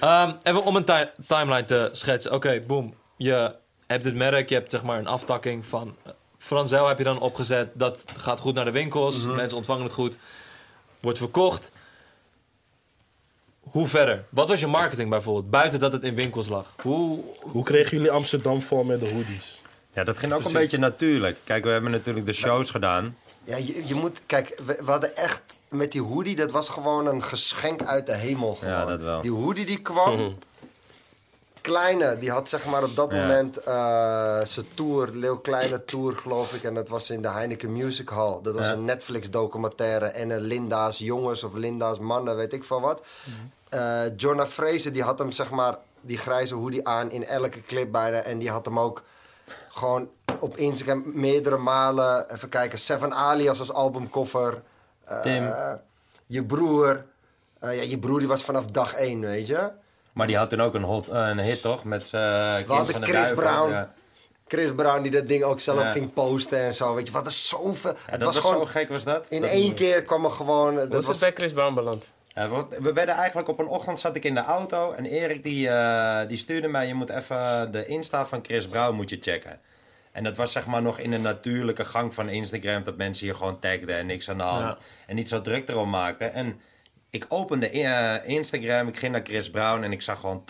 Ehm, even om een ti- timeline te schetsen. Oké, boom. Je hebt dit merk, je hebt zeg maar een aftakking van... eh, Franzel heb je dan opgezet. Dat gaat goed naar de winkels. Mhm. Mensen ontvangen het goed. Wordt verkocht. Hoe verder? Wat was je marketing bijvoorbeeld? Buiten dat het in winkels lag. Hoe... Hoe kregen jullie Amsterdam vol met de hoodies? Ja, dat ging ook Precies. een beetje natuurlijk. Kijk, we hebben natuurlijk de shows gedaan. Ja, je, je moet, kijk, we, we hadden echt met die hoodie, dat was gewoon een geschenk uit de hemel. Gewoon. Ja, dat wel. Die hoodie die kwam, kleine, die had zeg maar op dat Ja. moment eh zijn tour, Leeuw Kleine tour geloof ik. En dat was in de Heineken Music Hall. Dat was Ja. een Netflix documentaire. En een Linda's jongens of Linda's mannen, weet ik van wat. Eh Jonah Fraser, die had hem zeg maar, die grijze hoodie aan in elke clip bijna. En die had hem ook gewoon op Instagram meerdere malen. Even kijken, Seven Alias als albumcover. Eh, Tim. Je broer. Eh, ja, je broer die was vanaf dag één, weet je. Maar die had toen ook een, hot, eh, een hit, toch? Met zijn kind hadden van de Chris Duiven. Brown. Ja. Chris Brown die dat ding ook zelf Ja. ging posten en zo. Weet je, wat is zoveel. Ja, het dat was was gewoon. zo gek, was dat? In Dat- één keer kwam er gewoon. Hoe Dat is was, het bij Chris Brown beland? We, we werden eigenlijk op een ochtend zat ik in de auto en Erik die, eh, die stuurde mij, je moet even de Insta van Chris Brown moet je checken. En dat was zeg maar nog in de natuurlijke gang van Instagram, dat mensen hier gewoon tagden en niks aan de hand. Ja. En niet zo druk erom maakten. En ik opende eh, Instagram, ik ging naar Chris Brown en ik zag gewoon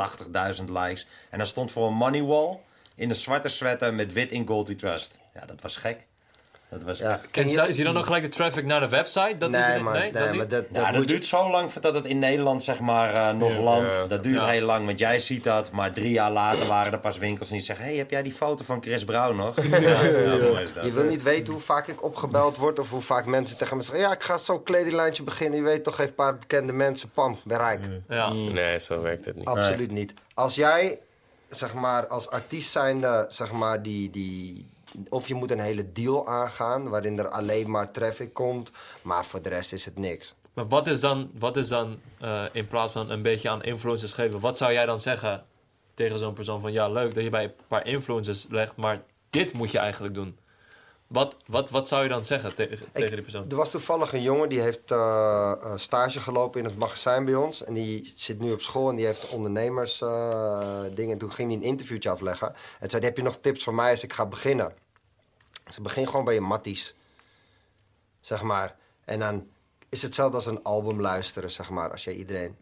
80.000 likes. En daar stond voor een money wall in de zwarte sweater met wit in Gold We Trust. Ja, dat was gek. Dat was ja, En je- zie- je dan nog gelijk de traffic naar de website? Dat nee, doet- man, nee, dat maar dat, Ja, dat dat moet je- duurt zo lang voordat het in Nederland zeg maar eh, nog landt. Ja. Dat duurt Ja. heel lang, want jij ziet dat. Maar drie jaar later waren er pas winkels die zeggen... hey, heb jij die foto van Chris Brown nog? Ja, ja, mooi is dat. Je wil niet weten hoe vaak ik opgebeld word of hoe vaak mensen tegen me zeggen: Ja, ik ga zo'n kledinglijntje beginnen. Je weet toch, geef een paar bekende mensen, pam, bereik. Ja. Nee, zo werkt het niet. Absoluut niet. Als jij, zeg maar, als artiest zijnde, zeg maar, die, die... Of je moet een hele deal aangaan waarin er alleen maar traffic komt. Maar voor de rest is het niks. Maar wat is dan, wat is dan eh, in plaats van een beetje aan influencers geven, wat zou jij dan zeggen tegen zo'n persoon van ja, leuk dat je bij een paar influencers legt, maar dit moet je eigenlijk doen. Wat, wat, wat zou je dan zeggen tegen tegen die persoon? Er was toevallig een jongen die heeft eh, stage gelopen in het magazijn bij ons. En die zit nu op school en die heeft ondernemers eh, dingen. Toen ging hij een interviewtje afleggen. En zei, heb je nog tips voor mij als ik ga beginnen? Ze begin gewoon bij je matties. Zeg maar. En dan is het hetzelfde als een album luisteren, zeg maar. Als jij iedereen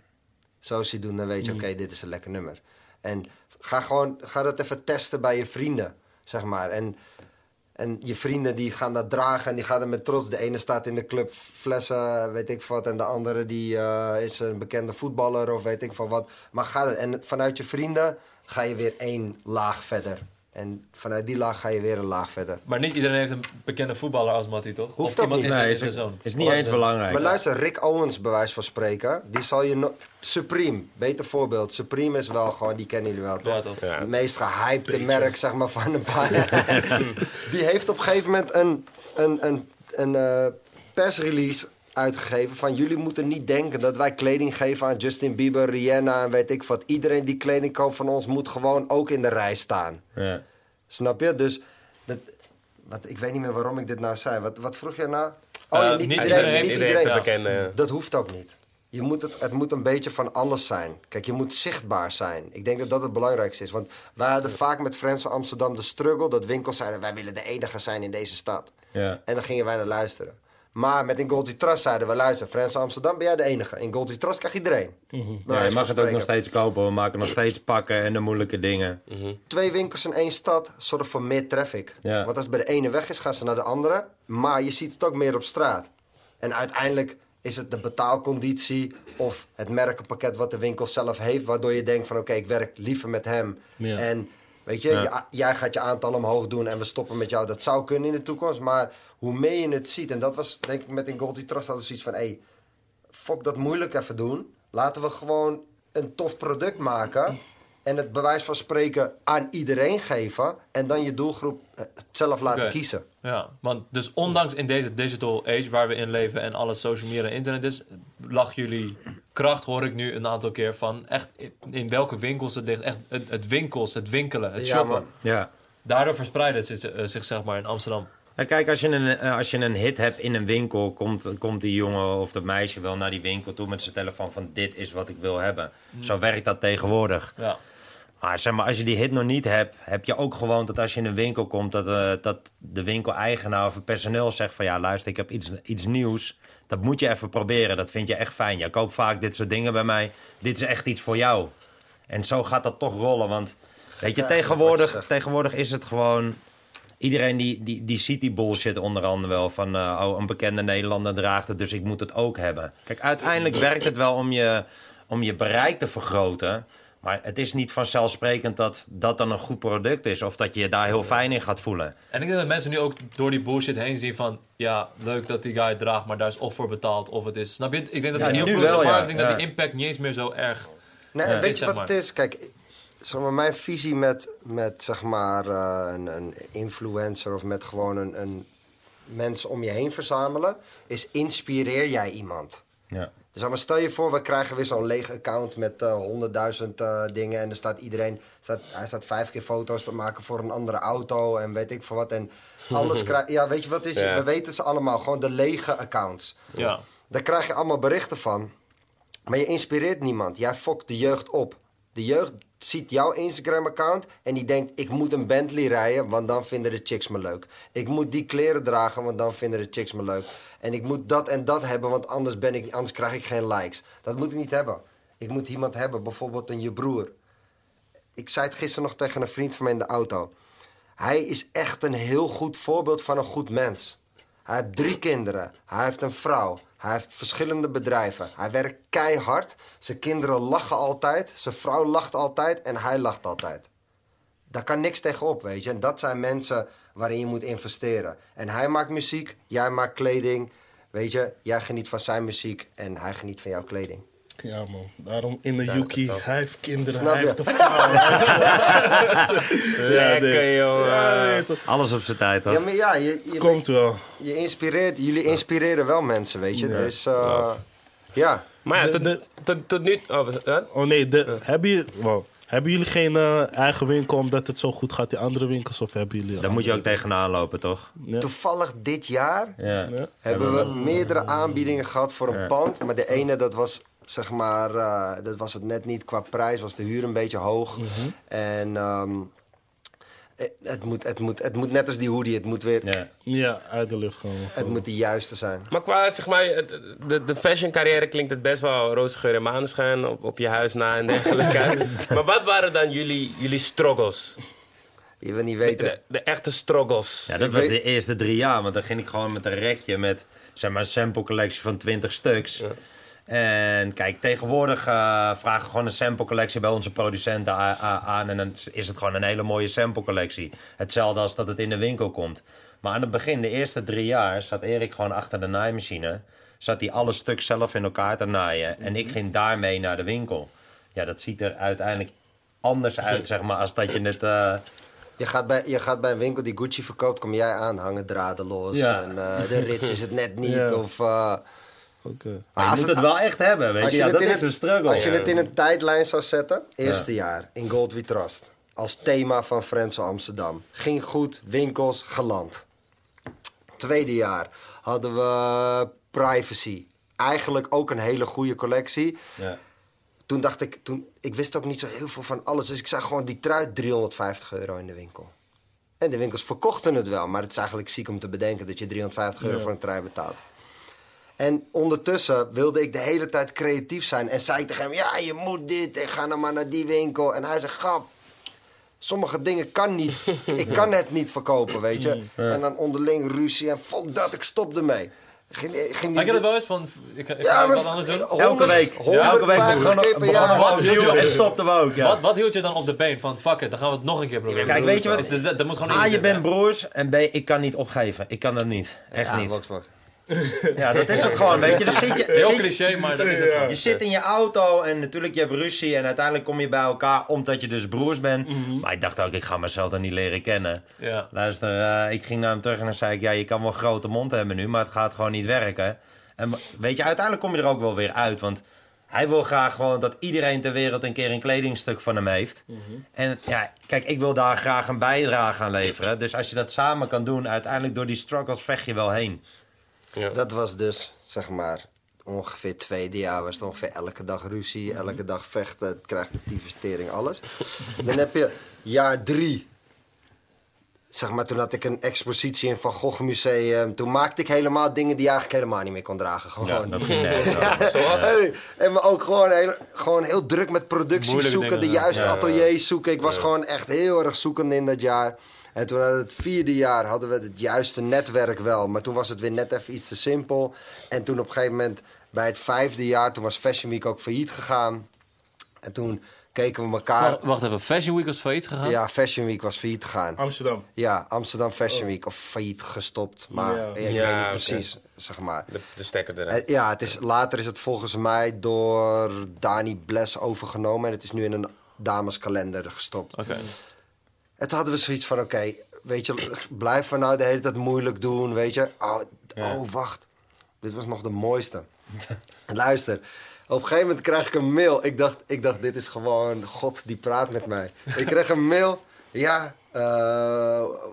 zo ziet doen, dan weet je, oké, dit is een lekker nummer. En ga gewoon, ga dat even testen bij je vrienden, zeg maar. En, en je vrienden die gaan dat dragen en die gaan er met trots. De ene staat in de club flessen, weet ik wat. En de andere die eh, is een bekende voetballer of weet ik van wat. Maar ga en vanuit je vrienden ga je weer één laag verder. En vanuit die laag ga je weer een laag verder. Maar niet iedereen heeft een bekende voetballer als Matty, toch? Hoeft of ook iemand niet. is, Nee, is is, niet eens belangrijk. Maar luister, Rick Owens, bij wijze van spreken, die zal je no Supreme, beter voorbeeld. Supreme is wel gewoon, die kennen jullie wel toch? Ja, toch? Ja. Het meest gehypte merk, zeg maar, van een paar Die heeft op een gegeven moment een, een, een, een eh, persrelease uitgegeven van... jullie moeten niet denken dat wij kleding geven aan Justin Bieber, Rihanna en weet ik wat. Iedereen die kleding koopt van ons moet gewoon ook in de rij staan. Ja. Snap je? Dus, dat, wat, ik weet niet meer waarom ik dit nou zei. Wat, wat vroeg je nou? Oh, Eh, ja, niet niet iedereen, niet Iedereen iedereen. bekende... Dat hoeft ook niet. Je moet het, het moet een beetje van alles zijn. Kijk, je moet zichtbaar zijn. Ik denk dat dat het belangrijkste is. Want wij hadden vaak met Friends Amsterdam de struggle... dat winkels zeiden, wij willen de enige zijn in deze stad. Ja. En dan gingen wij naar luisteren. Maar met In Gold We Trust zeiden we, luister, Friends Amsterdam ben jij de enige. In Gold We Trust krijgt iedereen. Bij Ja, wijze je mag het ook nog steeds kopen. We maken nog steeds pakken en de moeilijke dingen. Twee winkels in één stad zorgen voor meer traffic. Ja. Want als het bij de ene weg is, gaan ze naar de andere. Maar je ziet het ook meer op straat. En uiteindelijk is het de betaalconditie of het merkenpakket wat de winkel zelf heeft, waardoor je denkt van oké, ik werk liever met hem. Ja. En weet je, Ja. jij gaat je aantal omhoog doen en we stoppen met jou. Dat zou kunnen in de toekomst, maar hoe meer je het ziet, en dat was denk ik met in Goldie Trust hadden zoiets van hé, hey, fuck dat moeilijk even doen. Laten we gewoon een tof product maken. En het bewijs van spreken aan iedereen geven. En dan je doelgroep eh, het zelf laten kiezen. Ja, want dus ondanks in deze digital age waar we in leven en alles social media en internet is, lag jullie kracht, hoor ik nu een aantal keer van, echt in, in welke winkels het ligt, echt het, het winkels, het winkelen, het Ja, shoppen. man. Ja. Daardoor verspreidt het zich, eh, zich, zeg maar in Amsterdam. Kijk, als je, een, eh, als je een hit hebt in een winkel, komt, komt die jongen of dat meisje wel naar die winkel toe met zijn telefoon van dit is wat ik wil hebben. Zo werkt dat tegenwoordig. Ja. Maar zeg maar, als je die hit nog niet hebt, heb je ook gewoon dat als je in een winkel komt, dat, eh, dat de winkeleigenaar of het personeel zegt van ja, luister, ik heb iets, iets nieuws. Dat moet je even proberen. Dat vind je echt fijn. Je koopt vaak dit soort dingen bij mij. Dit is echt iets voor jou. En zo gaat dat toch rollen. Want weet je, tegenwoordig, tegenwoordig is het gewoon. Iedereen die, die, die ziet die bullshit onder andere wel. Van eh, oh, een bekende Nederlander draagt het, dus ik moet het ook hebben. Kijk, uiteindelijk werkt het wel om je, om je bereik te vergroten. Maar het is niet vanzelfsprekend dat dat dan een goed product is. Of dat je je daar heel fijn in gaat voelen. En ik denk dat mensen nu ook door die bullshit heen zien van... Ja, leuk dat die guy het draagt, maar daar is of voor betaald of het is... Snap je? Ik denk dat Ja, ja. marketing, dat Ja. die impact niet eens meer zo erg... Nee, weet je wat maar. het is? Kijk, zeg maar, mijn visie met, met zeg maar, eh, een, een influencer of met gewoon een, een mensen om je heen verzamelen, is inspireer jij iemand. Ja. Dus maar, stel je voor, we krijgen weer zo'n leeg account met eh, honderdduizend eh, dingen. En er staat iedereen, staat, hij staat vijf keer foto's te maken voor een andere auto en weet ik veel wat. En alles krijgt, ja, weet je wat is? Ja. We weten ze allemaal, gewoon de lege accounts. Ja. Daar krijg je allemaal berichten van. Maar je inspireert niemand. Jij fokt de jeugd op. De jeugd ziet jouw Instagram-account en die denkt: ik moet een Bentley rijden, want dan vinden de chicks me leuk. Ik moet die kleren dragen, want dan vinden de chicks me leuk. En ik moet dat en dat hebben, want anders, ben ik, anders krijg ik geen likes. Dat moet ik niet hebben. Ik moet iemand hebben, bijvoorbeeld een je broer. Ik zei het gisteren nog tegen een vriend van mij in de auto. Hij is echt een heel goed voorbeeld van een goed mens. Hij heeft drie kinderen. Hij heeft een vrouw. Hij heeft verschillende bedrijven. Hij werkt keihard. Zijn kinderen lachen altijd. Zijn vrouw lacht altijd. En hij lacht altijd. Daar kan niks tegenop, weet je. En dat zijn mensen waarin je moet investeren. En hij maakt muziek. Jij maakt kleding. Weet je, jij geniet van zijn muziek. En hij geniet van jouw kleding. Ja, man. Daarom in de Yuki. Hij heeft kinderen, Snap hij je? heeft een vrouw. Lekker. Ja, weet je. Alles op zijn tijd, Ja, toch? maar ja, je, je, Komt wel. je inspireert, jullie inspireren wel mensen, weet je. Ja. Dus, eh, ja. Maar ja, tot, de- tot, tot nu... Oh? Oh nee, de, hebben, wow. hebben jullie geen eh, eigen winkel omdat het zo goed gaat in andere winkels? Of hebben jullie... Daar moet je ook tegenaan lopen, toch? Ja. Toevallig dit jaar Ja. Ja. hebben we meerdere aanbiedingen gehad voor een Ja. pand. Maar de ene, dat was zeg maar, eh, dat was het net niet qua prijs, was de huur een beetje hoog. Mhm. En ehm, het, het, moet, het, moet, het moet net als die hoodie, het moet weer, Ja. Ja, uit de lucht gewoon. het moet de juiste zijn. Maar qua, zeg maar, het- de, de fashion carrière klinkt het best wel roze geur en maneschijn op, op je huis na en dergelijke. maar wat waren dan jullie, jullie struggles? Je wil niet weten. De, de echte struggles. Ja, dat Ik was weet- de eerste drie jaar. Want dan ging ik gewoon met een rekje met zeg maar, een sample collectie van 20 stuks. En kijk, tegenwoordig eh, vragen we gewoon een sample collectie bij onze producenten aan. En dan is het gewoon een hele mooie sample collectie. Hetzelfde als dat het in de winkel komt. Maar aan het begin, de eerste drie jaar, zat Erik gewoon achter de naaimachine. Zat hij alle stuks zelf in elkaar te naaien. En ik ging daarmee naar de winkel. Ja, dat ziet er uiteindelijk anders uit, zeg maar, als dat je het... eh, Je gaat, bij, je gaat bij een winkel die Gucci verkoopt, kom jij aan, hangen draden los. Ja. En eh, de rits is het net niet. Ja. Of, Oké. Maar je Als moet het- het wel echt hebben, weet Als je. je, Ja, het dat in is een, een struggle. als je Ja. het in een tijdlijn zou zetten, eerste jaar in Gold We Trust. Als thema van Friends of Amsterdam. Ging goed, winkels, geland. Tweede jaar hadden we Privacy. Eigenlijk ook een hele goede collectie. Ja. Toen dacht ik, toen, ik wist ook niet zo heel veel van alles. Dus ik zag gewoon die trui 350 euro in de winkel. En de winkels verkochten het wel. Maar het is eigenlijk ziek om te bedenken dat je 350 euro Ja. voor een trui betaalt. En ondertussen wilde ik de hele tijd creatief zijn. En zei ik tegen hem, ja, je moet dit. En ga nou maar naar die winkel. En hij zei, grap. Sommige dingen kan niet. Ik kan het niet verkopen, weet je. En dan onderling ruzie. En fuck dat, ik stop ermee. Ging, ging Had je dat wel eens van... Ik, ik Ja, ga maar wat anders doen? 100, Elke week. Elke week 150 begonnen, Wat hield je- en stopten we ook. Ja. Wat, wat hield je dan op de been? Van fuck it, dan gaan we het nog een keer proberen. Kijk, weet je wat- Is dat, dat moet gewoon A, je bent broers en B, ik kan niet opgeven. Ik kan dat niet. Echt Ja, niet. Ja, dat is het gewoon, weet je. Zit je, Heel zit cliché, maar dat is het gewoon. Je zit in je auto en natuurlijk je hebt ruzie en uiteindelijk kom je bij elkaar omdat je dus broers bent. Maar ik dacht ook, ik ga mezelf dan niet leren kennen. Ja. Luister, eh, ik ging naar hem terug en dan zei ik, ja, je kan wel een grote mond hebben nu, maar het gaat gewoon niet werken. En weet je, uiteindelijk kom je er ook wel weer uit, want hij wil graag gewoon dat iedereen ter wereld een keer een kledingstuk van hem heeft. En ja, kijk, ik wil daar graag een bijdrage aan leveren. Dus als je dat samen kan doen, uiteindelijk door die struggles vecht je wel heen. Dat was dus, zeg maar, ongeveer tweede jaar was het ongeveer elke dag ruzie, elke dag vechten, het krijgt de tyfustering, alles. Dan heb je jaar drie. Zeg maar, toen had ik een expositie in Van Gogh Museum. Toen maakte ik helemaal dingen die je eigenlijk helemaal niet meer kon dragen. Gewoon. Ja, dat ging. Ja, en maar ook gewoon heel, gewoon heel druk met productie Moeilijke zoeken, de juiste ja. ateliers zoeken. Ik was gewoon echt heel erg zoekende in dat jaar. En toen hadden we het vierde jaar hadden we het juiste netwerk wel. Maar toen was het weer net even iets te simpel. En toen op een gegeven moment bij het vijfde jaar, toen was Fashion Week ook failliet gegaan. En toen keken we elkaar... Wacht, wacht even, Fashion Week was failliet gegaan? Ja, Fashion Week was failliet gegaan. Amsterdam. Ja, Amsterdam Fashion Week. Of failliet gestopt. Maar Ja. ik weet Ja, niet precies, zeg maar. De, de stekker eruit. Ja, het is, later is het volgens mij door Dani Bless overgenomen. En het is nu in een dameskalender gestopt. Oké. En toen hadden we zoiets van, oké, weet je, blijf we nou de hele tijd moeilijk doen, weet je. Oh, oh wacht, dit was nog de mooiste. Luister, op een gegeven moment krijg ik een mail. Ik dacht, ik dacht, dit is gewoon God die praat met mij. Ik kreeg een mail, ja, eh,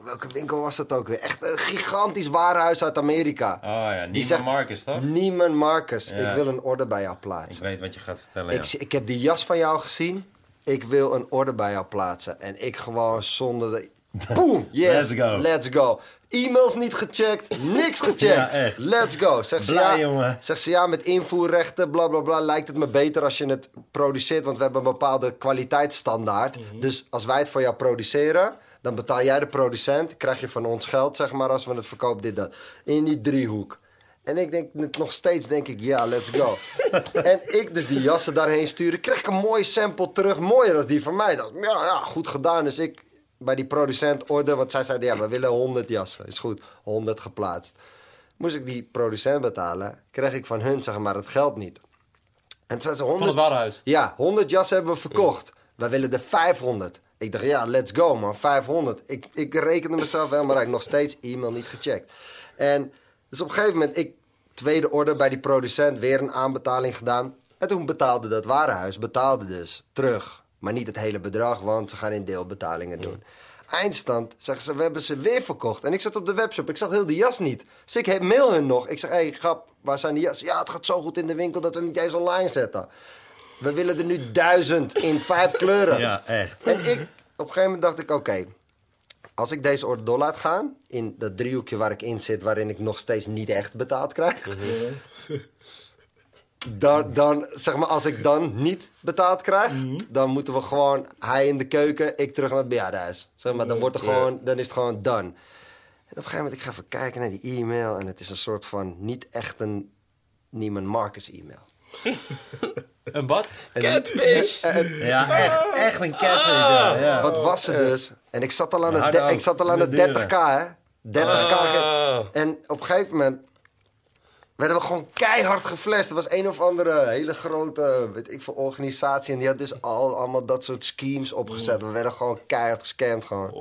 welke winkel was dat ook weer? Echt een gigantisch warenhuis uit Amerika. Oh ja, Die zegt, Marcus, toch? Neiman Marcus, Ja. ik wil een order bij jou Ik plaatsen. weet wat je gaat vertellen, ja. Ik, ik heb die jas van jou gezien. Ik wil een order bij jou plaatsen. En ik gewoon zonder de... Boom! Yes! Let's go. Let's go. E-mails niet gecheckt. Niks gecheckt. Ja, echt. Let's go. Zegt ze, Blij, ja, jongen. zegt ze ja, met invoerrechten, bla bla bla. Lijkt het me beter als je het produceert. Want we hebben een bepaalde kwaliteitsstandaard. Mhm. Dus als wij het voor jou produceren. Dan betaal jij de producent. Krijg je van ons geld, zeg maar, als we het verkopen, dit, dat. In die driehoek. En ik denk nog steeds, denk ik, ja, let's go. en ik dus die jassen daarheen sturen. Kreeg ik een mooie sample terug. Mooier dan die van mij. Dacht, ik, ja, ja, goed gedaan. Dus ik bij die producent orde. Want zij zeiden, ja, we willen 100 jassen. Is goed, 100 geplaatst. Moest ik die producent betalen. Kreeg ik van hun, zeg maar, het geld niet. En toen ze, Van 100... het. Ja, 100 jassen hebben we verkocht. Wij willen er 500. Ik dacht, ja, let's go man, 500. Ik, ik rekende mezelf helemaal rijk. Nog steeds e-mail niet gecheckt. En dus op een gegeven moment, ik tweede order bij die producent, weer een aanbetaling gedaan. En toen betaalde dat warenhuis, betaalde dus terug. Maar niet het hele bedrag, want ze gaan in deelbetalingen doen. Eindstand, zeggen ze, we hebben ze weer verkocht. En ik zat op de webshop, ik zag heel die jas niet. Dus ik mail hun nog. Ik zeg, hé hey, grap, waar zijn die jassen? Ja, het gaat zo goed in de winkel dat we hem niet eens online zetten. We willen er nu duizend in vijf kleuren. Ja, echt. En ik, op een gegeven moment dacht ik, oké, als ik deze order door laat gaan, in dat driehoekje waar ik in zit, waarin ik nog steeds niet echt betaald krijg. Dan, dan, zeg maar, als ik dan niet betaald krijg, dan moeten we gewoon, hij in de keuken, ik terug naar het bejaardenhuis. Zeg maar, dan, wordt er gewoon, dan is het gewoon done. En op een gegeven moment, ik ga even kijken naar die e-mail en het is een soort van, niet echt een Neiman Marcus e-mail. Een wat? En- Catfish! en- Ja, echt, echt een catfish, ja. ja. Wat was het dus? En ik zat al aan, de- nou, ik zat al aan de de deuren. 30k, hè? 30k. Ah. En op een gegeven moment werden we gewoon keihard geflasht. Er was een of andere hele grote, weet ik veel, organisatie. En die had dus al, allemaal dat soort schemes opgezet. We werden gewoon keihard gescamd gewoon.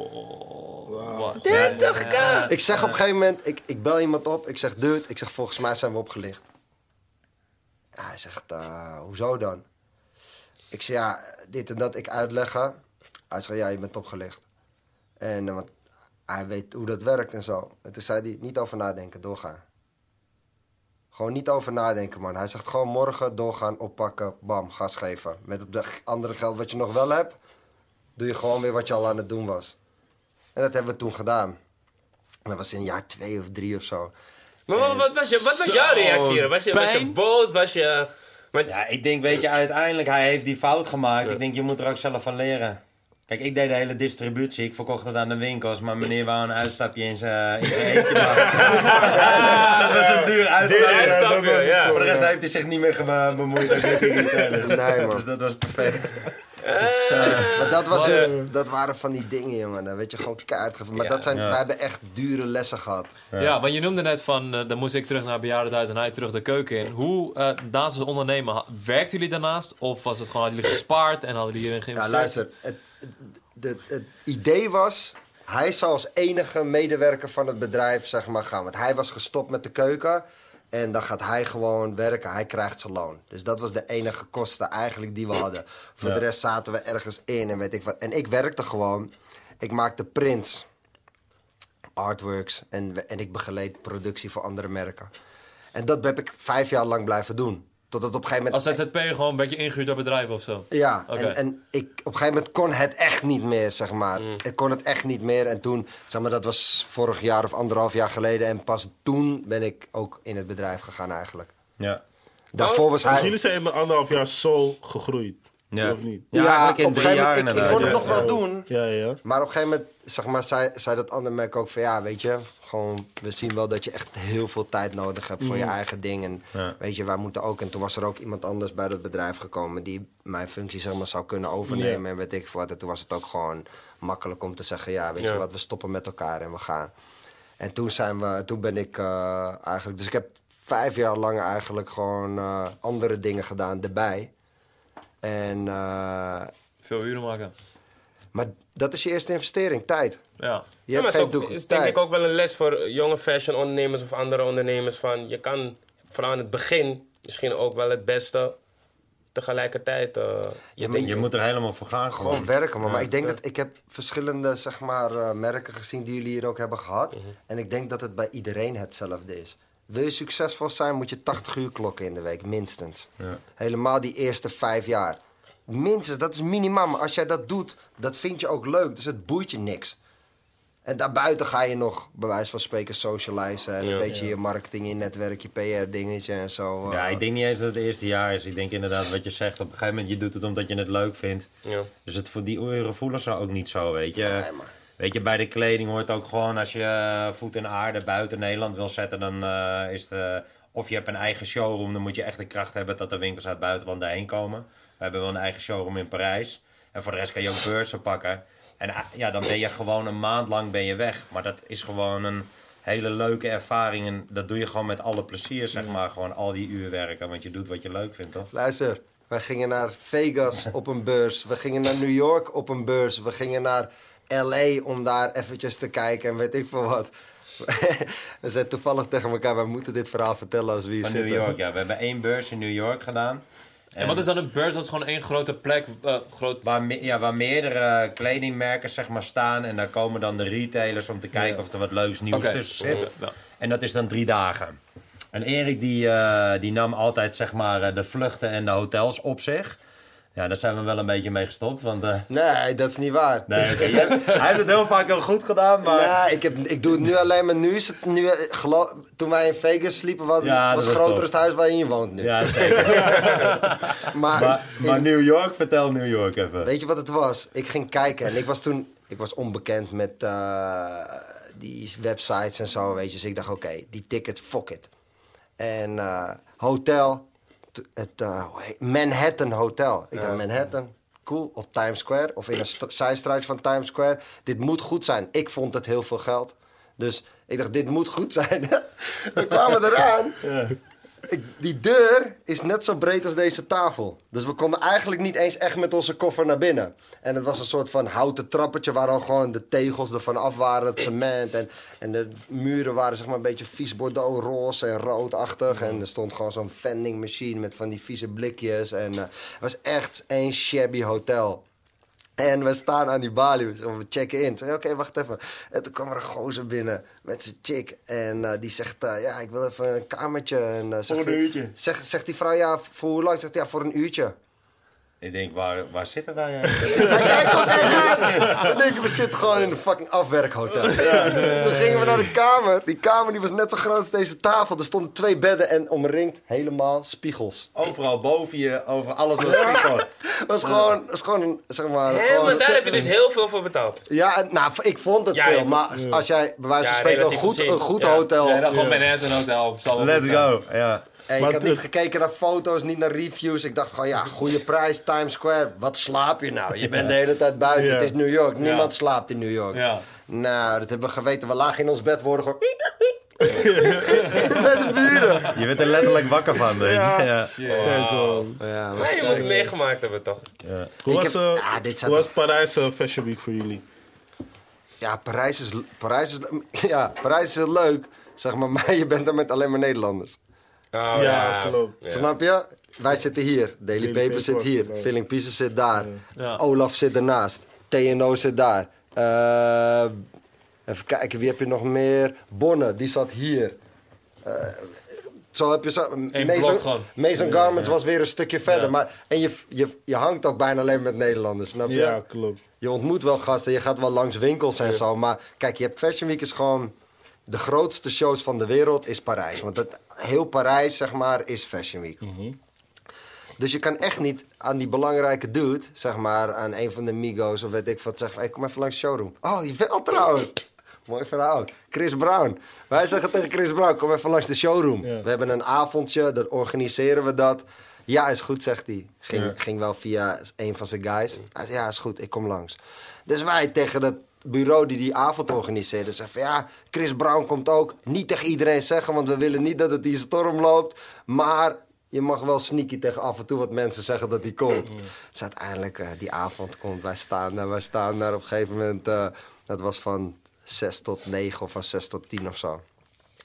Wat? 30k! Ik zeg op een gegeven moment, ik, ik bel iemand op. Ik zeg, dude, ik zeg, volgens mij zijn we opgelicht. Hij zegt, eh, hoezo dan? Ik zeg, ja, dit en dat, ik uitleggen. Hij zegt, ja, je bent opgelicht. En eh, want hij weet hoe dat werkt en zo. En toen zei hij, niet over nadenken, doorgaan. Gewoon niet over nadenken, man. Hij zegt gewoon morgen doorgaan, oppakken, bam, gas geven. Met het de- andere geld wat je nog wel hebt, doe je gewoon weer wat je al aan het doen was. En dat hebben we toen gedaan. Dat was in jaar twee of drie of zo. Maar wat, wat, was, je, wat was jouw reactie hier? Was je, was je boos? Was je... Want, Ja, ik denk, weet je, uiteindelijk, hij heeft die fout gemaakt. Ik denk, je moet er ook zelf van leren. Kijk, ik deed de hele distributie. Ik verkocht het aan de winkels. Maar meneer wou een uitstapje in zijn eentje maken. dat was een duur uitstapje. Duur uitstapje, ja. Voor de rest heeft hij zich niet meer bemoeid. met. Dus, Nee, man. dus dat was perfect. Dus, eh, Maar dat, was dus, dat waren van die dingen, jongen. Dan weet je gewoon kaart geven. Maar Ja. dat zijn, Ja. wij hebben echt dure lessen gehad. ja. want je noemde net van, eh, dan moest ik terug naar bejaardenhuis en hij terug de keuken in. Hoe, eh naast het ondernemen, werkten jullie daarnaast? Of was het gewoon, hadden jullie gespaard en hadden jullie hierin Ja, geïnvesteerd? luister. Het, het, het idee was... Hij zou als enige medewerker van het bedrijf zeg maar, gaan. Want hij was gestopt met de keuken. En dan gaat hij gewoon werken. Hij krijgt zijn loon. Dus dat was de enige kosten eigenlijk die we hadden. Voor Ja. de rest zaten we ergens in en weet ik wat. En ik werkte gewoon. Ik maakte prints. Artworks. En, en ik begeleid productie voor andere merken. En dat heb ik vijf jaar lang blijven doen. Totdat op een gegeven moment... Als ZZP'er gewoon een beetje ingehuurd door bedrijven of zo? Ja, en, en ik, op een gegeven moment kon het echt niet meer, zeg maar. Ik kon het echt niet meer. En toen, zeg maar, dat was vorig jaar of anderhalf jaar geleden. En pas toen ben ik ook in het bedrijf gegaan eigenlijk. Ja. Daarvoor was Dus hij... jullie zijn in de anderhalf jaar zo gegroeid. Ja. Of niet? Ja, eigenlijk in op een drie gegeven jaar moment, ik, kon het ja. nog wel doen. Ja, ja. Maar op een gegeven moment, zeg maar, zei, zei dat andere merk ook van... Ja, weet je, gewoon, we zien wel dat je echt heel veel tijd nodig hebt voor je eigen ding. En Ja. weet je, wij moeten ook... En toen was er ook iemand anders bij dat bedrijf gekomen... die mijn functie, zeg maar, zou kunnen overnemen. Ja. En weet ik wat. En toen was het ook gewoon makkelijk om te zeggen... Ja, weet Ja. je wat, we stoppen met elkaar en we gaan. En toen, zijn we, toen ben ik eh, eigenlijk... Dus ik heb vijf jaar lang eigenlijk gewoon eh, andere dingen gedaan erbij. En... eh, Veel uren maken. maar dat is je eerste investering, tijd. Ja. Je Ja, maar hebt geen ook, doek, is denk tijd. ik ook wel een les voor jonge fashion ondernemers of andere ondernemers. Van je kan vooral aan het begin misschien ook wel het beste tegelijkertijd. eh, Ja, maar Je moet er helemaal voor gaan. gewoon Gewoon. werken. Maar, maar ik denk dat ik heb verschillende zeg maar, eh, merken gezien die jullie hier ook hebben gehad. Mhm. En ik denk dat het bij iedereen hetzelfde is. Wil je succesvol zijn, moet je 80 uur klokken in de week, minstens. Ja. Helemaal die eerste vijf jaar. Minstens, dat is minimaal. Maar als jij dat doet, dat vind je ook leuk. Dus het boeit je niks. En daarbuiten ga je nog, bij wijze van spreken, socializen. En Ja. een beetje je marketing, je netwerk, je PR-dingetje en zo. Ja, eh. ik denk niet eens dat het het eerste jaar is. Ik denk inderdaad wat je zegt. Op een gegeven moment, je doet het omdat je het leuk vindt. ja. Dus het voor die uren voelen ze ook niet zo, weet je. Nee, maar- Weet je, bij de kleding hoort ook gewoon als je eh, voet in aarde buiten Nederland wil zetten, dan eh, is het. eh, of je hebt een eigen showroom, dan moet je echt de kracht hebben dat de winkels uit het buitenland daarheen komen. We hebben wel een eigen showroom in Parijs. En voor de rest kan je ook beurzen pakken. En ah, ja, dan ben je gewoon een maand lang ben je weg. Maar dat is gewoon een hele leuke ervaring. En dat doe je gewoon met alle plezier, zeg maar. Gewoon al die uur werken, want je doet wat je leuk vindt, toch? Luister, wij gingen naar Vegas op een beurs. We gingen naar New York op een beurs. We gingen naar LA om daar eventjes te kijken en weet ik veel wat. we zeiden toevallig tegen elkaar, wij moeten dit verhaal vertellen als we hier Van zitten. New York, ja. We hebben één beurs in New York gedaan. En wat is dan een beurs? Dat is gewoon één grote plek. eh, groot... Waar, me- ja, waar meerdere kledingmerken zeg maar, staan. En daar komen dan de retailers om te kijken of er wat leuks nieuws tussen zit. Ja. En dat is dan drie dagen. En Erik die, eh, die nam altijd zeg maar, eh, de vluchten en de hotels op zich. Ja, daar zijn we wel een beetje mee gestopt. Want eh, Nee, dat is niet waar. nee, hij heeft het heel vaak heel goed gedaan. Maar Nee, ik, heb, ik doe het nu alleen maar nu. Is het nu eh, toen wij in Vegas sliepen, was, Ja, was was groter het huis waarin je woont nu. ja, zeker. maar, maar, maar New York, vertel New York even. Weet je wat het was? Ik ging kijken en ik was toen... Ik was onbekend met eh, die websites en zo, weet je. Dus ik dacht, oké, die ticket, fuck it. En hotel, het eh, Manhattan Hotel. Ik dacht, Manhattan, cool, op Times Square. Of in een st- zijstraatje van Times Square. Dit moet goed zijn. Ik vond het heel veel geld. Dus ik dacht, dit moet goed zijn. We kwamen eraan. Die deur is net zo breed als deze tafel. Dus we konden eigenlijk niet eens echt met onze koffer naar binnen. En het was een soort van houten trappetje waar al gewoon de tegels ervan af waren, het cement. En, en de muren waren zeg maar een beetje vies bordeaux, roze en roodachtig. En er stond gewoon zo'n vending machine met van die vieze blikjes. En eh, het was echt een shabby hotel. En we staan aan die balie, we we checken in. Zeg, Oké, wacht even. En toen kwam er een gozer binnen met zijn chick. En eh, die zegt, eh, ja, ik wil even een kamertje. En, eh, zegt Voor een die- uurtje. Zegt, zegt die vrouw, ja, voor hoe lang? Zegt hij, ja, voor een uurtje. Ik denk, waar, waar zitten wij eigenlijk? Hij kijkt ook echt aan. We denken, we zitten gewoon in een fucking afwerkhotel. Toen gingen we naar de kamer. Die kamer die was net zo groot als deze tafel. Er stonden twee bedden en omringd helemaal spiegels. Overal boven je, over alles was spiegel. Het was gewoon, was gewoon een, zeg maar... Hé, maar daar heb je dus heel veel voor betaald. Ja, nou, ik vond het Ja, veel. Maar als jij bij wijze van Ja, spreken een goed, een goed Ja. hotel... Ja, dan gewoon Manhattan Hotel. Zal wel Let's go. Ja. En ik had het- niet gekeken naar foto's, niet naar reviews. Ik dacht gewoon, ja, goede prijs, Times Square. Wat slaap je nou? Je bent de hele tijd buiten. Ja. Het is New York. Niemand Ja. slaapt in New York. Ja. Nou, dat hebben we geweten. We lagen in ons bed, worden gewoon... Met de buren. Je bent er letterlijk wakker van, weet je. Ja. Ja, cool. Ja, Nee, je moet het meegemaakt hebben toch? Hoe Ik was, heb- eh, Ja, dit staat hoe was Parijs eh, Fashion Week voor jullie? Ja, Parijs is, Parijs, is, ja, Parijs is leuk, zeg maar, maar je bent er met alleen maar Nederlanders. Oh, Ja, klopt. Ja. Snap je? Wij zitten hier, Daily, Daily Paper zit hier, erbij. Filling Pieces zit daar, Ja. Olaf zit ernaast, TNO zit daar. Eh, even kijken, wie heb je nog meer? Bonne, die zat hier. Eh, zo heb je zo. blok gewoon. Mason Garments was weer een stukje verder. Maar, en je, je, je hangt ook bijna alleen met Nederlanders, snap je? Ja, klopt. Je ontmoet wel gasten, je gaat wel langs winkels en zo. Maar kijk, je hebt Fashion Week is gewoon... De grootste shows van de wereld is Parijs. Want het, heel Parijs, zeg maar, is Fashion Week. Dus je kan echt niet aan die belangrijke dude, zeg maar, aan een van de Migos of weet ik wat, zeggen van, hey, kom even langs de showroom. Oh, je wel trouwens. Mooi verhaal. Chris Brown. Wij zeggen tegen Chris Brown, kom even langs de showroom. Ja. We hebben een avondje, dan organiseren we dat. Ja, is goed, zegt hij. Ging, ging wel via een van zijn guys. Hij zei, ja, is goed, ik kom langs. Dus wij tegen dat bureau die die avond organiseerde zeggen van... ja, Chris Brown komt ook. Niet tegen iedereen zeggen, want we willen niet dat het die storm loopt. Maar je mag wel sneaky tegen af en toe wat mensen zeggen dat hij komt. Dus uiteindelijk, eh, die avond komt, wij staan daar. Wij staan daar op een gegeven moment... eh, dat was van 6 tot 9 of van 6 tot 10 of zo.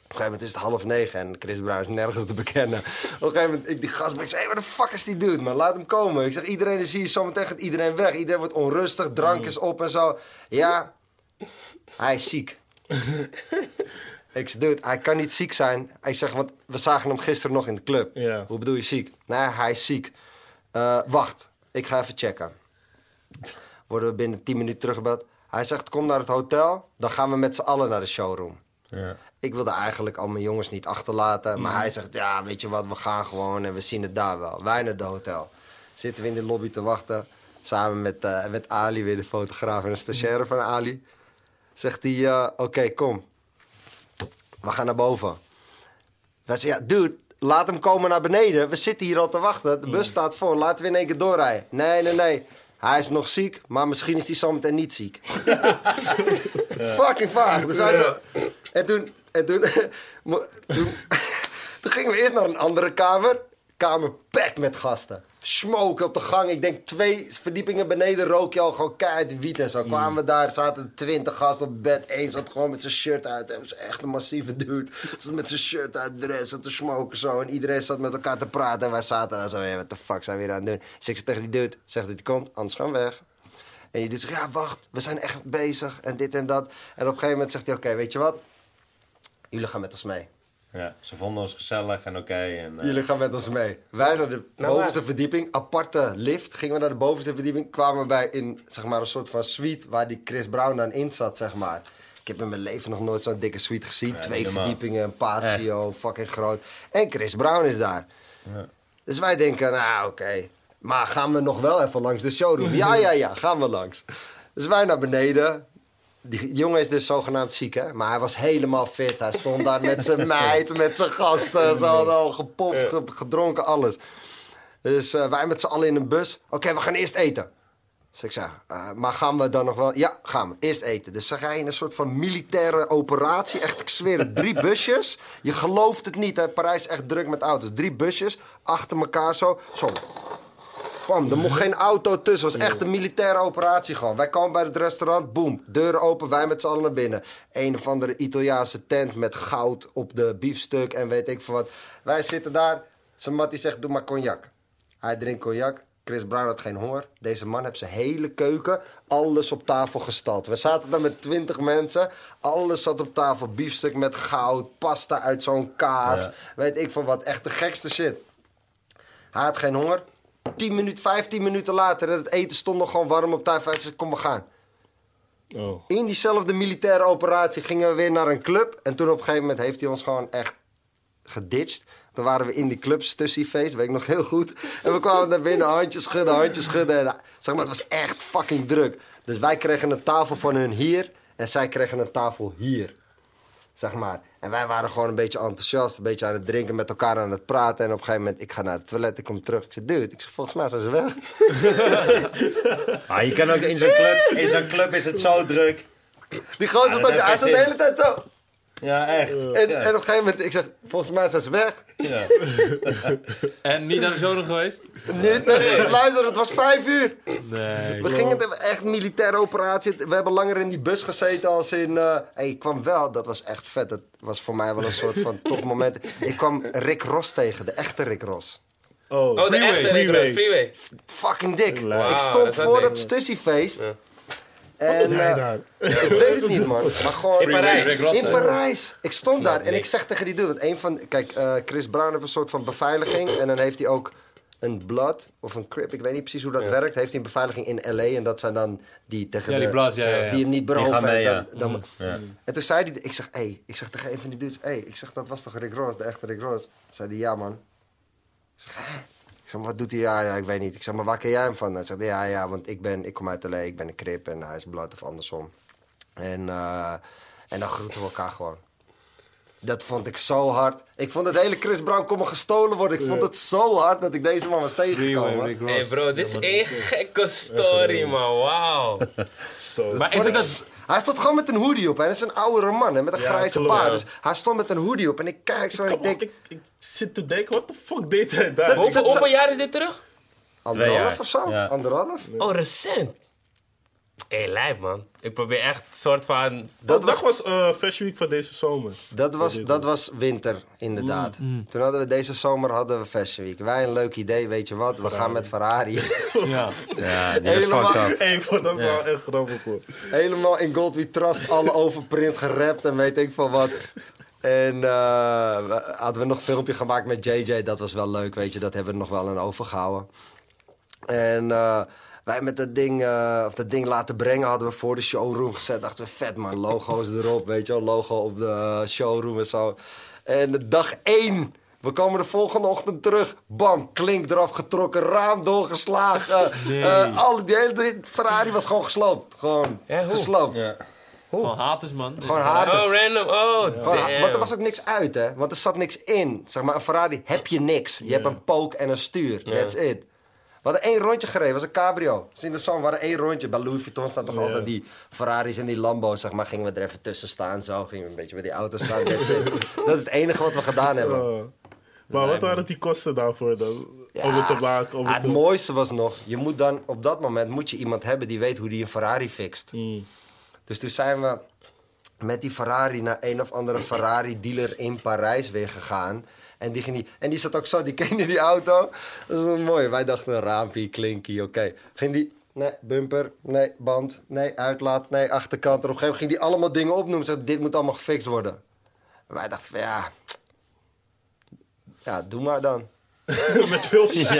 Op een gegeven moment is het half negen en Chris Brown is nergens te bekennen. Op een gegeven moment, ik die gast, ik zeg, hey, wat de fuck is die dude, man? Laat hem komen. Ik zeg, iedereen is hier, zometeen gaat iedereen weg. Iedereen wordt onrustig, drank is op en zo. Ja, hij is ziek. ik zeg, dude, hij kan niet ziek zijn. Ik zeg, want we zagen hem gisteren nog in de club. Ja. Hoe bedoel je ziek? Nee, hij is ziek. Eh, wacht, ik ga even checken. Worden we binnen 10 minuten teruggebeld. Hij zegt, kom naar het hotel, dan gaan we met z'n allen naar de showroom. Ja. Ik wilde eigenlijk al mijn jongens niet achterlaten. Maar hij zegt, ja, weet je wat, we gaan gewoon en we zien het daar wel. Wij naar het hotel. Zitten we in de lobby te wachten. Samen met, eh, met Ali, weer de fotograaf en de stagiaire van Ali. Zegt hij, eh, oké, kom. We gaan naar boven. Wij zeggen, ja, dude, laat hem komen naar beneden. We zitten hier al te wachten. De bus staat voor. Laten we in één keer doorrijden. Nee, nee, nee. Hij is nog ziek, maar misschien is hij zometeen niet ziek. Fucking vaag. Dus wij zo... En toen... En toen, toen, toen gingen we eerst naar een andere kamer. Kamer packed met gasten. Smoke op de gang. Ik denk twee verdiepingen beneden rook je al gewoon keihard wiet en zo. Kwamen we daar, zaten twintig gasten op bed. Eén zat gewoon met zijn shirt uit. Hij was echt een massieve dude. Zat met zijn shirt uit, de rest zat te smoken zo. En iedereen zat met elkaar te praten. En wij zaten daar zo, ja, wat de fuck zijn we hier aan het doen? Dus ik zeg tegen die dude, zeg dat hij komt, anders gaan we weg. En die doet zegt, ja, wacht, we zijn echt bezig en dit en dat. En op een gegeven moment zegt hij, oké, weet je wat? Jullie gaan met ons mee. Ja, ze vonden ons gezellig en oké. en, eh, Jullie gaan met ons mee. Wij naar de Nou, bovenste verdieping, aparte lift. Gingen we naar de bovenste verdieping, kwamen we bij in zeg maar, een soort van suite waar die Chris Brown dan in zat, zeg maar. Ik heb in mijn leven nog nooit zo'n dikke suite gezien. Twee verdiepingen, een patio, fucking groot. En Chris Brown is daar. Dus wij denken, nou oké. Maar gaan we nog wel even langs de showroom? Ja, ja, ja, gaan we langs. Dus wij naar beneden. Die jongen is dus zogenaamd ziek, hè? Maar hij was helemaal fit. Hij stond daar met zijn meid, met zijn gasten. Ze hadden al gepoft, ge- gedronken, alles. Dus eh, wij met z'n allen in een bus. Oké, we gaan eerst eten. Dus ik zei, eh, maar gaan we dan nog wel... Ja, gaan we. Eerst eten. Dus ze gaan in een soort van militaire operatie. Echt, ik zweer het. Drie busjes. Je gelooft het niet, hè. Parijs is echt druk met auto's. Drie busjes, achter elkaar zo. Zo. Pam, er mocht geen auto tussen. Het was echt een militaire operatie gewoon. Wij komen bij het restaurant, boem. Deuren open, wij met z'n allen naar binnen. Een of andere Italiaanse tent met goud op de biefstuk en weet ik veel wat. Wij zitten daar. Zijn mattie zegt, doe maar cognac. Hij drinkt cognac. Chris Brown had geen honger. Deze man heeft zijn hele keuken, alles op tafel gestald. We zaten daar met twintig mensen. Alles zat op tafel. Biefstuk met goud, pasta uit zo'n kaas. Weet ik veel wat. Echt de gekste shit. Hij had geen honger. 10 minuten, 15 minuten later, en het eten stond nog gewoon warm op tafel. Hij zei, kom we gaan. Oh. In diezelfde militaire operatie gingen we weer naar een club. En toen op een gegeven moment heeft hij ons gewoon echt geditcht. Toen waren we in die club, Stussiefeest, weet ik nog heel goed. En we kwamen naar binnen, handjes schudden, handjes schudden. En, zeg maar, het was echt fucking druk. Dus wij kregen een tafel van hun hier en zij kregen een tafel hier. Zeg maar. En wij waren gewoon een beetje enthousiast, een beetje aan het drinken, met elkaar aan het praten. En op een gegeven moment, ik ga naar het toilet, ik kom terug. Ik zeg, dude, ik zeg, volgens mij zijn ze weg. Ah, je kan ook in zo'n club, in zo'n club is het zo druk. Die gozer zat dat ook, hij zat de hele tijd zo. Ja, echt. En, Ja. en op een gegeven moment, ik zeg, volgens mij zijn ze weg. Ja. En niet naar de zonen geweest? Nee, nee, luister, het was vijf uur. Nee. We gingen het echt militaire operatie. We hebben langer in die bus gezeten als in. eh hey, ik kwam wel, dat was echt vet. Dat was voor mij wel een soort van tof moment. Ik kwam Rick Ross tegen, de echte Rick Ross. Oh, Oh, de freeway, echte freeway. Rick Ross, Freeway. Fucking dik. Ik stond voor dat Stussiefeest. Ja. En Hij eh, daar. ik weet het niet, man. Maar gewoon. In Parijs. In? Parijs. Ik stond daar en ik zeg tegen die dude, want een van, kijk, eh, Chris Brown heeft een soort van beveiliging en dan heeft hij ook een blood of een crip, ik weet niet precies hoe dat werkt, heeft hij een beveiliging in LA en dat zijn dan die tegen Ja, die de, ja, ja, ja. die hem niet beroven. mee, dan, dan- Ja. En toen zei hij, ik zeg, hey, ik zeg tegen een van die dudes, hey, ik zeg, dat was toch Rick Ross, de echte Rick Ross? Zei hij, ja man. Ik zeg, zeg, wat doet hij? Ja, ja, ik weet niet. Ik zeg, maar waar ken jij hem van? Hij zegt, ja, ja, want ik, ben, ik kom uit LA, ik ben een crip en hij is blood of andersom. En, eh, en dan groeten we elkaar gewoon. Dat vond ik zo hard. Ik vond het hele Chris Brown kon me gestolen worden. Ik vond het zo hard dat ik deze man was tegengekomen. Hey bro, dit is één gekke story, man. Wauw. Zo. Maar is het ik dat... Hij stond gewoon met een hoodie op. Hij is een oudere man hè, met een Ja, grijze klopt, ja. Dus hij stond met een hoodie op. En ik kijk zo en ik denk... ik, ik zit te denken, wat de fuck deed hij daar? Dat- Hoeveel, dat- jaar is dit terug? Anderhalf of zo? Ja. Anderhalf? Oh, recent. Hé, hey, lijp man. Ik probeer echt een soort van... dat was, was eh Fashion Week van deze zomer. dat, was, dat was winter, inderdaad. Mm, Toen hadden we deze zomer hadden we Fashion Week. Wij een leuk idee, weet je wat? We gaan met Ferrari. Ja. Ja, die Helemaal-. Hey, ik vond dat wel echt grappig hoor. Helemaal in Gold We Trust, alle overprint gerapt en weet ik veel wat. En eh, we- hadden we nog een filmpje gemaakt met JJ. Dat was wel leuk, weet je. Dat hebben we nog wel aan overgehouden. En eh, wij met dat ding, eh, of dat ding laten brengen hadden we voor de showroom gezet. Dachten we, vet man, logo's erop, weet je wel. Logo op de showroom en zo. En dag één... We komen de volgende ochtend terug. Bam, klink eraf getrokken, raam doorgeslagen. Eh, alle, die hele die Ferrari was gewoon gesloopt. Gewoon Ja, gesloopt. Ja. Gewoon haters, man. Gewoon haters. Oh, random. Oh, damn. want er was ook niks uit, hè? Want er zat niks in. Zeg maar, een Ferrari heb je niks. Je hebt een pook en een stuur. That's it. We hadden één rondje gereden, was een cabrio. Dus in de zon, we hadden één rondje. Bij Louis Vuitton staan toch altijd die Ferraris en die Lambo's, zeg maar. Gingen we er even tussen staan, zo. Gingen we een beetje bij die auto staan. Dat is het enige wat we gedaan hebben. Oh. Maar wat waren die kosten daarvoor dan? om het te maken? Om Ah, het het te... mooiste was nog, je moet dan op dat moment moet je iemand hebben die weet hoe die een Ferrari fixt. Mm. Dus toen zijn we met die Ferrari naar een of andere Ferrari-dealer in Parijs weer gegaan. En die, ging die, en die zat ook zo, die kende die auto. Dat is wel mooi. Wij dachten, raampje, klinkie, oké. Ging die, nee, bumper, nee, band, nee, uitlaat, nee, achterkant. En op een gegeven moment ging die allemaal dingen opnoemen. Zei, dit moet allemaal gefixt worden. En wij dachten van, ja... Ja, doe maar dan. Met veel Ja.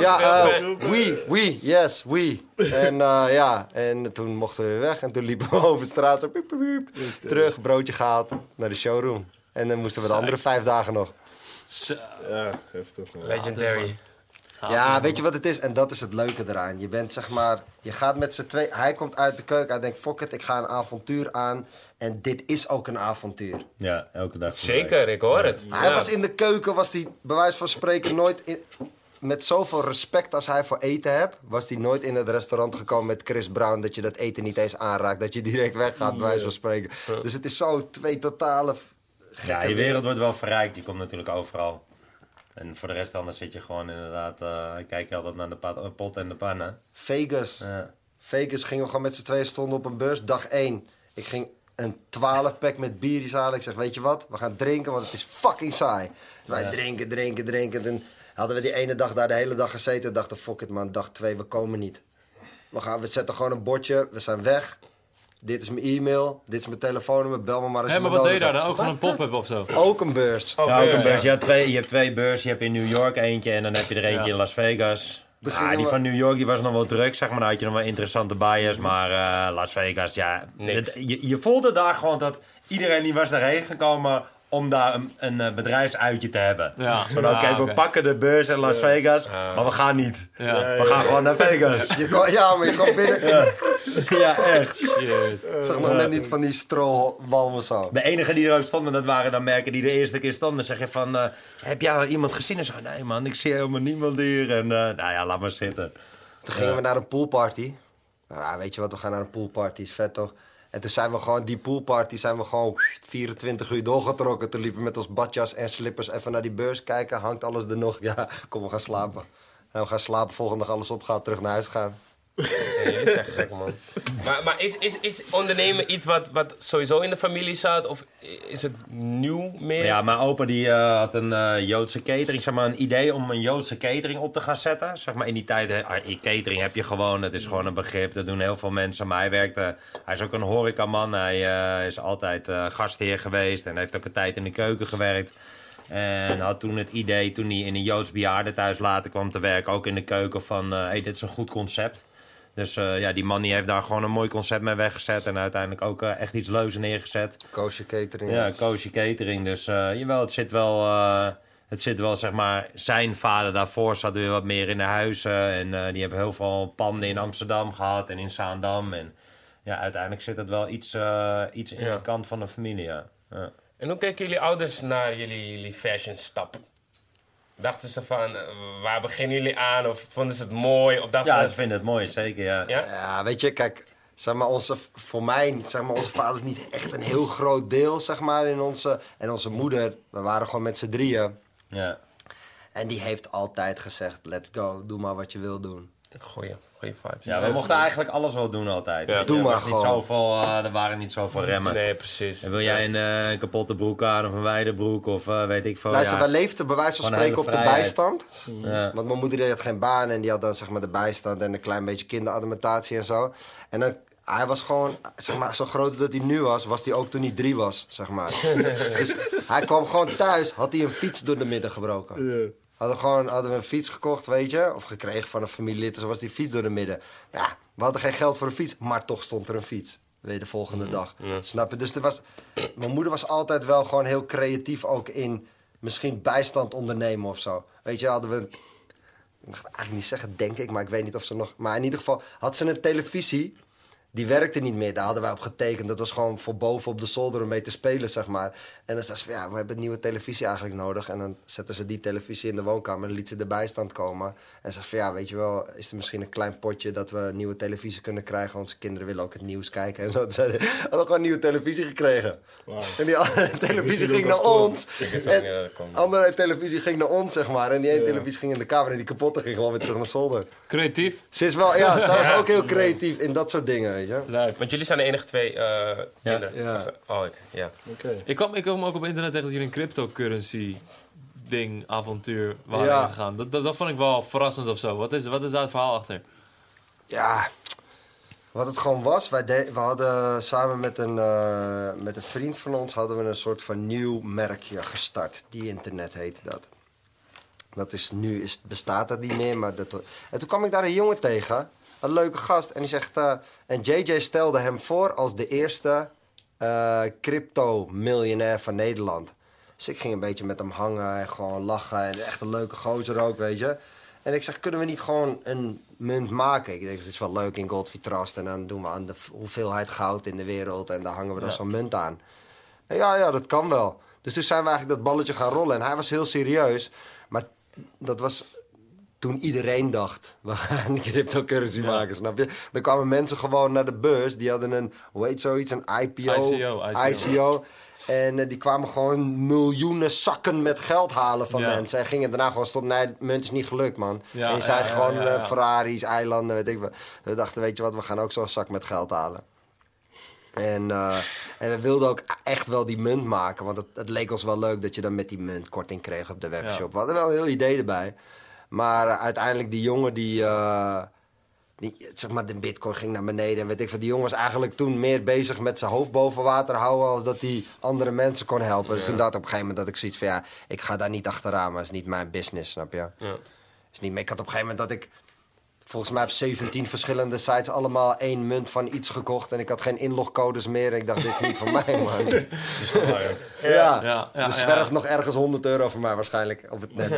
Ja, eh, vet. we, we, yes, we. En eh, ja, en toen mochten we weer weg. En toen liepen we over straat, zo piep, piep, piep. terug, broodje gehaald, naar de showroom. En dan moesten we de andere vijf dagen nog. Zo. Ja, heftig man. Legendary. Ja, weet je wat het is? En dat is het leuke eraan. Je bent zeg maar, je gaat met z'n twee. Hij komt uit de keuken, hij denkt, fuck it, ik ga een avontuur aan. En dit is ook een avontuur. Ja, elke dag. Zeker, ik hoor het. Hij Ja. was in de keuken, was hij bij wijze van spreken nooit in- met zoveel respect als hij voor eten hebt, was hij nooit in het restaurant gekomen met Chris Brown dat je dat eten niet eens aanraakt, dat je direct weggaat, bij wijze van spreken. Dus het is zo twee totale. Ja, je wereld wordt wel verrijkt. Je komt natuurlijk overal. En voor de rest anders zit je gewoon inderdaad... eh, kijk je altijd naar de eh, pot en de pannen. Vegas. Ja. Vegas gingen we gewoon met z'n tweeën stonden op een beurs, dag één. Ik ging een 12 pack met biertjes halen. Ik zeg, weet je wat, we gaan drinken, want het is fucking saai. Wij drinken, drinken, drinken. Toen hadden we die ene dag daar de hele dag gezeten. dachten, fuck it man, dag twee, we komen niet. We, gaan, we zetten gewoon een bordje, we zijn weg. Dit is mijn e-mail, dit is mijn telefoonnummer, bel me maar als Hé, maar wat deed je daar dan? Ook gewoon een pop-up of zo? Ook een beurs. Oh, Ja, ook een beurs. Je, hebt twee, je hebt twee beurs. Je hebt in New York eentje en dan heb je er eentje Ja. in Las Vegas. Ja, gingen die van New York die was nog wel druk, zeg maar. Daar had je nog wel interessante buyers. Maar eh, Las Vegas, ja. Niks. het- je, je voelde daar gewoon dat iedereen die was daarheen gekomen om daar een, een eh, bedrijfsuitje te hebben. Ja. Van oké, we pakken de beurs in Las Vegas, maar we gaan niet. Ja. We gaan gewoon naar Vegas. Je kon, ja, maar je kwam binnen. ja, echt. Shit. Zag nog net niet van die strohalmen zo. De enige die er ook stonden, dat waren dan merken die de eerste keer stonden. zeg je van, eh, heb jij al iemand gezien? En zo, nee man, ik zie helemaal niemand hier. En eh, nou ja, laat maar zitten. Toen gingen we naar een poolparty. Nou, ja, weet je wat, we gaan naar een poolparty, is vet toch? En toen zijn we gewoon, die poolparty zijn we gewoon 24 uur doorgetrokken. Toen liepen met ons badjas en slippers even naar die beurs kijken. Hangt alles er nog? Ja, kom, we gaan slapen. En we gaan slapen, volgende dag alles opgaan, terug naar huis gaan. Jullie zijn gek, man. Maar, maar is, is, is ondernemen iets wat, wat sowieso in de familie zat? Of is het nieuw meer? Ja, mijn opa die eh, had een eh, Joodse catering, zeg maar een idee om een Joodse catering op te gaan zetten. Zeg maar in die tijd, hè, in catering heb je gewoon, het is gewoon een begrip, dat doen heel veel mensen. Maar hij werkte, hij is ook een horecaman, hij eh, is altijd eh, gastheer geweest en heeft ook een tijd in de keuken gewerkt. En had toen het idee, toen hij in een Joods bejaardentehuis later kwam te werken, ook in de keuken van, eh hey, dit is een goed concept. Dus eh, ja, die man die heeft daar gewoon een mooi concept mee weggezet en uiteindelijk ook eh, echt iets leuks neergezet. Koosje catering. Ja, Koosje Catering. Dus eh, jawel, het zit wel... eh, het zit wel, zeg maar... Zijn vader daarvoor zat weer wat meer in de huizen. En eh, die hebben heel veel panden in Amsterdam gehad en in Zaandam. En ja, uiteindelijk zit het wel iets, iets in Ja. de kant van de familie, ja. ja. En hoe keken jullie ouders naar jullie, jullie fashion stap? Dachten ze van, eh, waar beginnen jullie aan? Of vonden ze het mooi? Of dachten Ja, ze... ze vinden het mooi, zeker, ja. Ja? Ja, weet je, kijk, zeg maar, onze, voor mij, zeg maar, onze vader is niet echt een heel groot deel, zeg maar, in onze... En onze moeder, we waren gewoon met z'n drieën. ja. En die heeft altijd gezegd, let's go, doe maar wat je wil doen. Goeie, goeie vibes. Ja, we mochten eigenlijk alles wel doen altijd. Ja. Doe er maar was niet gewoon. zoveel, eh, er waren niet zoveel remmen. Nee, precies. En wil jij een eh, kapotte broek aan of een wijde broek of eh, weet ik veel. Luister, ja. wij leefden bij wijze van Gewoon spreken op de bijstand. Ja. Want mijn moeder die had geen baan en die had dan zeg maar de bijstand en een klein beetje kinderadministratie en zo. En dan, hij was gewoon, zeg maar, zo groot als dat hij nu was, was hij ook toen hij drie was, zeg maar. dus hij kwam gewoon thuis, had hij een fiets door de midden gebroken. Hadden, gewoon, hadden we een fiets gekocht, weet je, of gekregen van een familielid, dus was die fiets door de midden. Ja, we hadden geen geld voor een fiets, maar toch stond er een fiets. Weer de volgende dag. Snap je? Dus er was, mijn moeder was altijd wel gewoon heel creatief ook in misschien bijstand ondernemen of zo. Weet je, hadden we ik mag het eigenlijk niet zeggen, denk ik, maar ik weet niet of ze nog. Maar in ieder geval had ze een televisie. Die werkte niet meer. Daar hadden wij op getekend. Dat was gewoon voor boven op de zolder om mee te spelen, zeg maar. En dan zei ze van, ja, we hebben een nieuwe televisie eigenlijk nodig. En dan zetten ze die televisie in de woonkamer en liet ze de bijstand komen. En ze van, ja, weet je wel, is er misschien een klein potje dat we een nieuwe televisie kunnen krijgen? Onze kinderen willen ook het nieuws kijken en zo. We hadden gewoon een nieuwe televisie gekregen. En die andere televisie ging naar ons. En andere televisie ging naar ons, zeg maar. En die ene televisie ging in de kamer en die kapotte ging gewoon weer terug naar zolder. Creatief. Ze is wel, ja, ze was ook heel creatief in dat soort dingen, weet je. Leuk. Want jullie zijn de enige twee eh, kinderen. Ja. Of zo? Oh, ik, ja. Oké. Ik kwam, ik kwam ook op internet tegen dat jullie een cryptocurrency ding, avontuur waren Ja. ingegaan. Dat, dat, dat vond ik wel verrassend of zo. Wat is, wat is daar het verhaal achter? Ja, wat het gewoon was, wij de- we hadden samen met een, eh, met een vriend van ons hadden we een soort van nieuw merkje gestart. Die internet heette dat. Dat is nu, is, bestaat dat niet meer, maar dat... En toen kwam ik daar een jongen tegen, een leuke gast. En die zegt, eh, en JJ stelde hem voor als de eerste eh, crypto-miljonair van Nederland. Dus ik ging een beetje met hem hangen en gewoon lachen. En echt een leuke gozer ook, weet je. En ik zeg, kunnen we niet gewoon een munt maken? Ik denk, dat is wel leuk in Goldfeed Trust. En dan doen we aan de hoeveelheid goud in de wereld. En daar hangen we dan zo'n munt aan. En ja, ja, dat kan wel. Dus toen zijn we eigenlijk dat balletje gaan rollen. En hij was heel serieus. Dat was toen iedereen dacht, we gaan een cryptocurrency maken, snap je? Dan kwamen mensen gewoon naar de beurs. Die hadden een, hoe heet zoiets, een IPO. ICO, ICO. ICO. En eh, die kwamen gewoon miljoenen zakken met geld halen van Ja. mensen. En gingen daarna gewoon stoppen. Nee, munt is niet gelukt, man. Ja, en je zei ja, ja, gewoon eh. Ferraris, eilanden, weet ik wat. We dachten, weet je wat, we gaan ook zo'n zak met geld halen. En, eh, en we wilden ook echt wel die munt maken. Want het, het leek ons wel leuk dat je dan met die munt korting kreeg op de webshop. We hadden wel een heel idee erbij. Maar eh, uiteindelijk die jongen die, eh, die... Zeg maar, de bitcoin ging naar beneden. En weet ik wat. Die jongen was eigenlijk toen meer bezig met zijn hoofd boven water houden... als dat hij andere mensen kon helpen. Dus toen dacht ik op een gegeven moment dat ik zoiets van... Ja, ik ga daar niet achteraan, maar het is niet mijn business, snap je? Ja. Is niet, meer. ik had op een gegeven moment dat ik volgens mij op 17 verschillende sites allemaal één munt van iets gekocht. En ik had geen inlogcodes meer. Ik dacht, dit is niet voor mij, man. ja, Ja, ja, er zwerft nog ergens 100 euro voor mij waarschijnlijk op het net.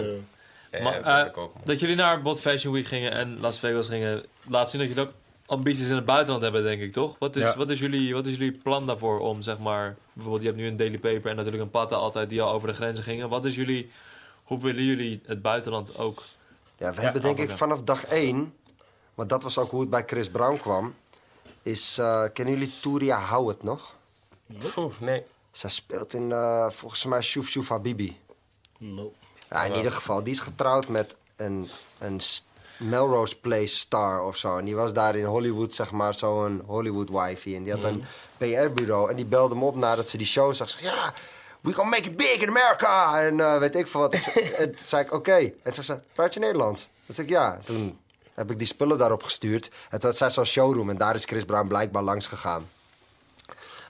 Ja, Maar, dat eh. Dat jullie naar Bot Fashion Week gingen en Las Vegas gingen, laat zien dat jullie ook ambities in het buitenland hebben, denk ik, toch? Wat is, Ja. wat is, jullie, wat is jullie plan daarvoor om, zeg maar, bijvoorbeeld je hebt nu een Daily Paper en natuurlijk een Patta altijd die al over de grenzen gingen. Wat is jullie, hoe willen jullie het buitenland ook? Ja, we hebben denk ik vanaf dag één, want dat was ook hoe het bij Chris Brown kwam, is, eh, kennen jullie Touria Howard nog? Nee. Zij speelt in, eh, volgens mij, Shuf Shuf Habibi. No. Ja, in ieder geval, die is getrouwd met een, een Melrose Place star of zo. En die was daar in Hollywood, zeg maar, zo'n Hollywood wifey. En die had een PR-bureau. En die belde hem op nadat ze die show zag. Ze zei, ja, we gonna make it big in America. En eh, weet ik veel wat. En toen zei ik, oké. En toen zei ze, praat je Nederlands? Toen zei ik, ja. Toen heb ik die spullen daarop gestuurd. En toen had zij zo'n showroom. En daar is Chris Brown blijkbaar langs gegaan.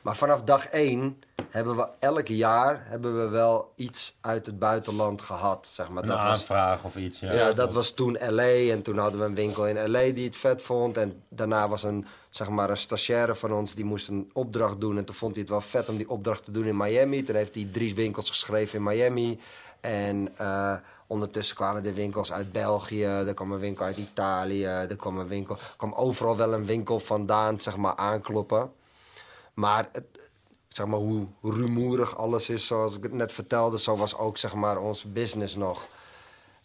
Maar vanaf dag één hebben we elk jaar hebben we wel iets uit het buitenland gehad. Zeg maar. Een Dat was, aanvraag of iets. Ja, ja, dat was toen LA. En toen hadden we een winkel in LA die het vet vond. En daarna was een, zeg maar, een stagiaire van ons die moest een opdracht doen. En toen vond hij het wel vet om die opdracht te doen in Miami. Toen heeft hij drie winkels geschreven in Miami. En eh, ondertussen kwamen er winkels uit België. Er kwam een winkel uit Italië. Er kwam een winkel. Er kwam overal wel een winkel vandaan, zeg maar, aankloppen. Maar het, zeg maar, hoe rumoerig alles is, zoals ik het net vertelde, zo was ook zeg maar, onze business nog.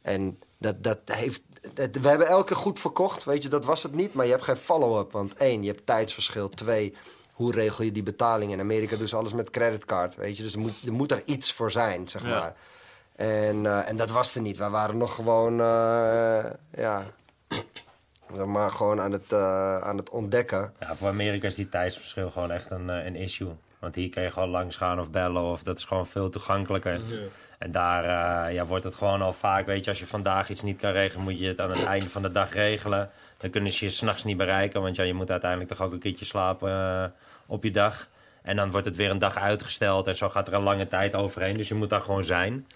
En dat, dat heeft, we hebben elke keer goed verkocht, weet je, dat was het niet. Maar je hebt geen follow-up, want één, je hebt tijdsverschil. Twee, hoe regel je die betaling? In Amerika doen ze alles met creditcard, weet je. Dus er moet, er moet er iets voor zijn, zeg Ja. En, eh, en dat was er niet. We waren nog gewoon, eh, ja, zeg maar, gewoon aan het, eh, aan het ontdekken. Ja, voor Amerika is die tijdsverschil gewoon echt een, een issue. Want hier kan je gewoon langs gaan of bellen of dat is gewoon veel toegankelijker. En daar eh, ja, wordt het gewoon al vaak, weet je, als je vandaag iets niet kan regelen, moet je het aan het einde van de dag regelen. Dan kunnen ze je s'nachts niet bereiken, want ja, je moet uiteindelijk toch ook een keertje slapen op je dag. En dan wordt het weer een dag uitgesteld en zo gaat er een lange tijd overheen. Dus je moet daar gewoon zijn.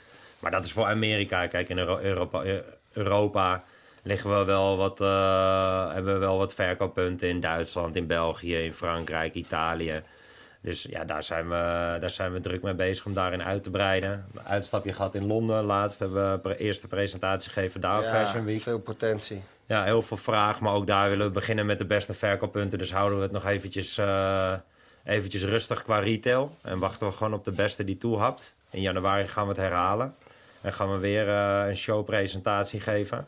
Maar dat is voor Amerika. Kijk, in Euro- Europa, eh, Europa liggen we wel wat, eh, hebben we wel wat verkooppunten in Duitsland, in België, in Frankrijk, Italië. Dus ja, daar zijn, we, daar zijn we druk mee bezig om daarin uit te breiden. Een uitstapje gehad in Londen. Laatst hebben we eerste presentatie gegeven daar Fashion Week. veel potentie. Ja, heel veel vraag. Maar ook daar willen we beginnen met de beste verkooppunten. Dus houden we het nog eventjes, eh, eventjes rustig qua retail. En wachten we gewoon op de beste die toehapt. In januari gaan we het herhalen. En gaan we weer eh, een showpresentatie geven.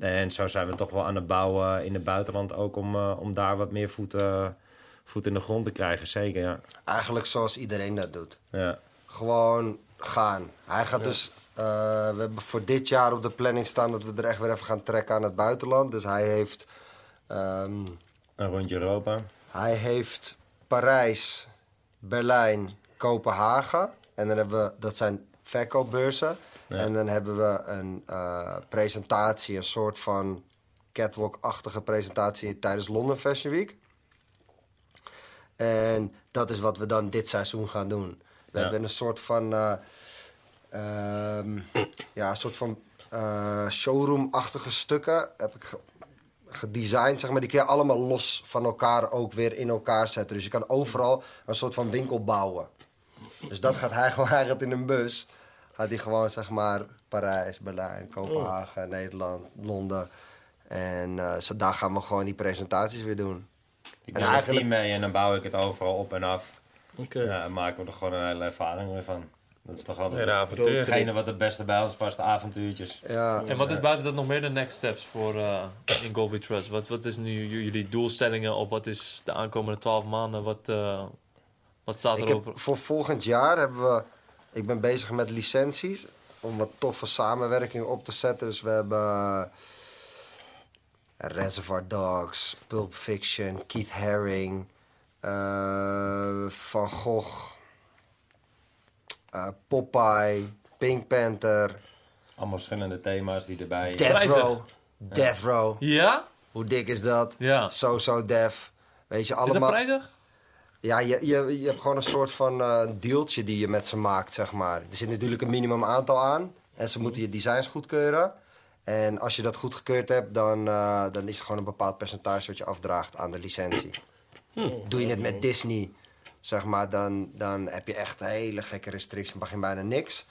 En zo zijn we toch wel aan het bouwen in het buitenland ook om, eh, om daar wat meer voet, voet in de grond te krijgen. Zeker, ja. Eigenlijk zoals iedereen dat doet. ja. Gewoon gaan. Hij gaat dus. eh, we hebben voor dit jaar op de planning staan dat we er echt weer even gaan trekken aan het buitenland. Dus hij heeft. ehm, Een rondje Europa. hij heeft Parijs, Berlijn, Kopenhagen. En dan hebben we. Dat zijn verkoopbeurzen. En dan hebben we een eh, presentatie, een soort van catwalk-achtige presentatie tijdens London Fashion Week. En dat is wat we dan dit seizoen gaan doen. We Ja. hebben een soort van, eh, ehm, ja, een soort van eh, showroom-achtige stukken. Heb ik ge- gedesigned, zeg maar. Die kun je allemaal los van elkaar ook weer in elkaar zetten. Dus je kan overal een soort van winkel bouwen. Dus dat gaat hij gewoon, hij gaat in een bus. Gaat hij gewoon, zeg maar, Parijs, Berlijn, Kopenhagen, Nederland, Londen. En eh, zo, daar gaan we gewoon die presentaties weer doen. Ik En neem een eigenlijk- team mee en dan bouw ik het overal op en af. Oké. Ja, en maken we er gewoon een hele ervaring weer van. Dat is toch altijd avontuur. hetgene wat het beste bij ons past, avontuurtjes. Ja, En wat is buiten dat nog meer de next steps voor uh, in Golf Trust? Wat, wat is nu jullie doelstellingen of wat is de aankomende 12 maanden? Wat, eh, wat staat erop? heb, voor volgend jaar hebben we... Ik ben bezig met licenties. Om wat toffe samenwerking op te zetten. Dus we hebben... eh, Reservoir Dogs, Pulp Fiction, Keith Haring, eh, Van Gogh, eh, Popeye, Pink Panther, Allemaal verschillende thema's die erbij... Death. Row. Death Row. Ja? Hoe dik is dat? Ja. So So Def. Weet je, Is dat allemaal... prijzig? Ja, je, je, je hebt gewoon een soort van eh dealtje die je met ze maakt, zeg maar. Er zit natuurlijk een minimum aantal aan. En ze moeten je designs goedkeuren. En als je dat goedgekeurd hebt, dan, eh, dan is er gewoon een bepaald percentage wat je afdraagt aan de licentie. Doe je het met Disney, zeg maar, dan, dan heb je echt hele gekke restricties. mag je bijna niks.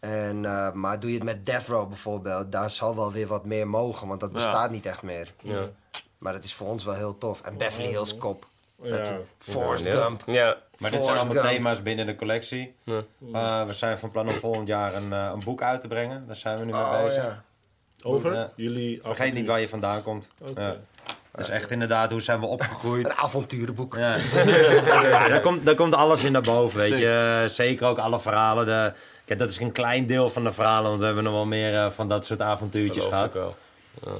En, eh, maar doe je het met Death Row bijvoorbeeld, daar zal wel weer wat meer mogen, want dat Ja. bestaat niet echt meer. Ja. Maar dat is voor ons wel heel tof. En Beverly Hills Cop. Ja. Forrest. Gump. Ja. Maar dit zijn allemaal Gump. thema's binnen de collectie. Ja. Eh, we zijn van plan om volgend jaar een, eh, een boek uit te brengen. Daar zijn we nu mee Oh, bezig. ja. Over Ja. jullie Vergeet avontuur. niet waar je vandaan komt. Ja. Dat is echt inderdaad, hoe zijn we opgegroeid? Een avonturenboek. Ja. ja, daar, komt, daar komt alles in naar boven, weet je. Zeker ook alle verhalen. De, kijk, dat is een klein deel van de verhalen, want we hebben nog wel meer eh, van dat soort avontuurtjes Geloof ik gehad.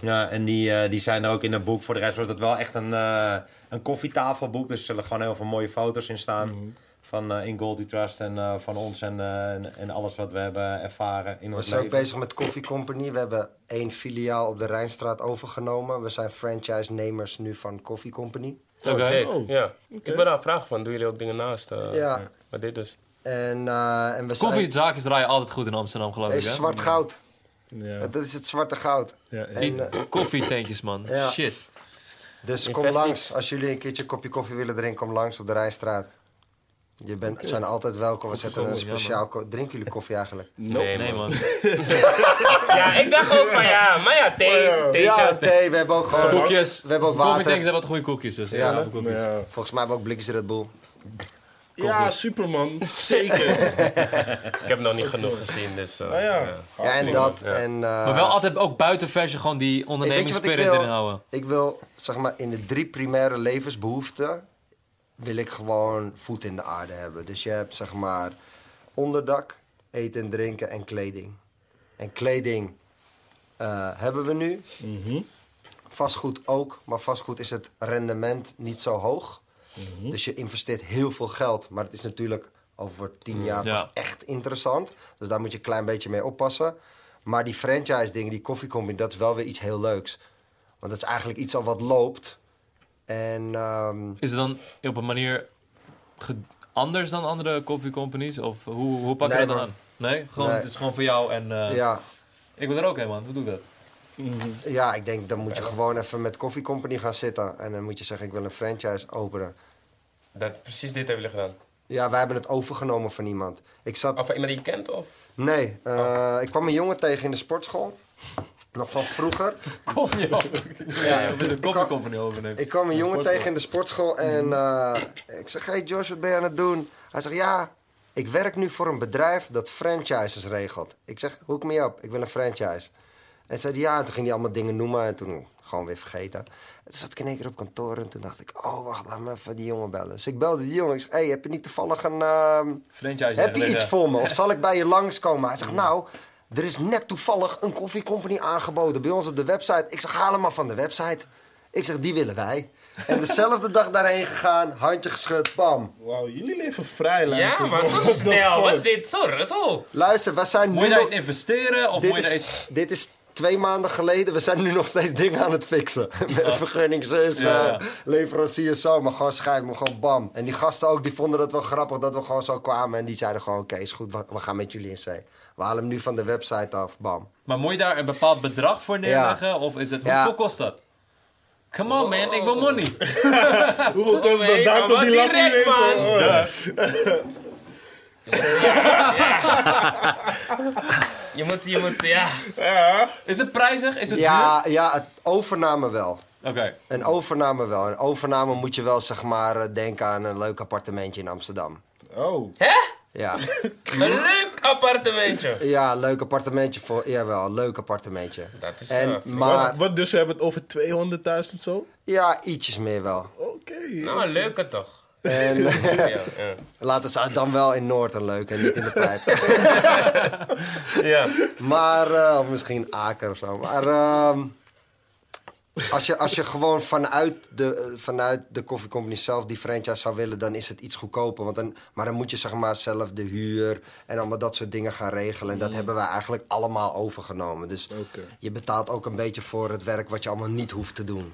Ja, en die, eh, die zijn er ook in het boek. Voor de rest wordt het wel echt een, eh, een koffietafelboek. Dus er zullen gewoon heel veel mooie foto's in staan. Van eh, in Goldie Trust en eh, van ons en, eh, en, en alles wat we hebben ervaren in We ons zijn ook leven. bezig met Coffee Company. We hebben één filiaal op de Rijnstraat overgenomen. We zijn franchise-nemers nu van Coffee Company. Oké. Oké, Oh. Ja. Ik ben daar vraag van. Doen jullie ook dingen naast? eh, Ja. Maar dit dus. En, eh, en we. Koffiezaakjes draaien altijd goed in Amsterdam, geloof ik. is Hè? zwart goud. Ja. Dat is het zwarte goud. Ja, En, eh, koffietentjes, man. Ja. Shit. dus kom langs. Als jullie een keertje een kopje koffie willen drinken, kom langs op de Rijnstraat. Je bent, zijn altijd welkom. We zetten een ja, speciaal... ko- Drinken jullie koffie eigenlijk? Nee, Nee, man. Ja, ik dacht ook van ja, maar ja, thee. thee Ja, thee. We hebben ook gewoon... Koekjes. We hebben ook water. Koffietentjes hebben wat goede koekjes, dus. Ja. Ja. Ja. Volgens mij hebben we ook blikjes Red Bull. Ja, Superman. Zeker. Ik heb nog niet genoeg gezien, dus... eh, Nou ja. ja. Ja, en dat. En, eh, Maar wel altijd ook buiten versie gewoon die Weet je wat ik ondernemingsspirit wil? erin houden. Ik wil, zeg maar, in de drie primaire levensbehoeften... wil ik gewoon voet in de aarde hebben. Dus je hebt, zeg maar, onderdak, eten en drinken en kleding. En kleding eh, hebben we nu. Mhm. Vastgoed ook, maar vastgoed is het rendement niet zo hoog. Mhm. Dus je investeert heel veel geld, maar het is natuurlijk over tien jaar Ja. pas echt interessant. Dus daar moet je een klein beetje mee oppassen. Maar die franchise dingen, die koffiecompany, dat is wel weer iets heel leuks. Want dat is eigenlijk iets al wat loopt. En ehm, Is het dan op een manier anders dan andere koffiecompanies? Of hoe, hoe pak je Nee, dat dan aan? Nee? Gewoon, Nee. Het is gewoon voor jou en... eh, ja, Ik wil er ook heen, man. Hoe doe ik dat? ja, ik denk dan moet je gewoon even met koffiecompany gaan zitten. En dan moet je zeggen, ik wil een franchise openen. Dat, precies dit hebben jullie gedaan. Ja, wij hebben het overgenomen van iemand. Ik zat Of van iemand die je kent, of? Nee, eh, ik kwam een jongen tegen in de sportschool. Nog van vroeger. Kom je Ja, dat is een koffiecompany overneemt. Ik kwam een jongen tegen in de sportschool en eh, ik zeg: Hey Josh, wat ben je aan het doen? Hij zegt: Ja, ik werk nu voor een bedrijf dat franchises regelt. Ik zeg: Hoek me op, ik wil een franchise. En zei hij ja, en toen ging hij allemaal dingen noemen en toen gewoon weer vergeten. En toen zat ik in één keer op kantoor en toen dacht ik: Oh, wacht, laat me even die jongen bellen. Dus ik belde die jongen. Ik Hey, heb je niet toevallig een. ehm, Franchise. heb je iets voor me? Of zal ik bij je langskomen? Hij zegt, nou, er is net toevallig een koffiecompany aangeboden bij ons op de website. Ik zeg, haal hem maar van de website. Ik zeg, die willen wij. En dezelfde dag daarheen gegaan, handje geschud, bam. Wauw, jullie leven vrij, lijkt Ja, maar zo snel. Wat is dit? Zo, zo. Luister, we zijn Moet nu je daar nog... iets investeren of Dit moet je daar is, iets... dit is twee maanden geleden. We zijn nu nog steeds dingen aan het fixen. Met vergunning, zus, Ja, ja. eh, leverancier, zo. Maar gewoon schijt me gewoon bam. En die gasten ook, die vonden het wel grappig dat we gewoon zo kwamen. En die zeiden gewoon, oké, is goed, we, gaan met jullie in zee. We halen hem nu van de website af, bam. Maar moet je daar een bepaald bedrag voor neerleggen? Of is het... Ja. Hoeveel kost dat? Come on, man. Ik wil money. Hoeveel kost dat? Daar maar komt die lap niet man. Je moet, je moet, ja. Ja. Is het prijzig? Is het Ja, ja, het overname wel. duur? Oké. Een overname wel. Een overname moet je wel, zeg maar, eh, denken aan een leuk appartementje in Amsterdam. Oh. Hè? Ja, Een leuk appartementje. ja een leuk appartementje voor... Jawel, een leuk appartementje. Dat is En, eh, maar, Wat, wat, dus we hebben het over 200.000 zo? ja, ietsjes meer wel. Oké. Nou, een leuke toch. En Ja, ja. laten ze dan wel in Noord een leuk en niet in de pijp. ja. Maar, eh, of misschien Aker of zo. Maar ehm, als, je, als je gewoon vanuit de, eh, vanuit de koffiecompany zelf die franchise zou willen, dan is het iets goedkoper. Want dan, maar dan moet je zeg maar zelf de huur en allemaal dat soort dingen gaan regelen. En dat hebben wij eigenlijk allemaal overgenomen. Dus je betaalt ook een beetje voor het werk wat je allemaal niet hoeft te doen.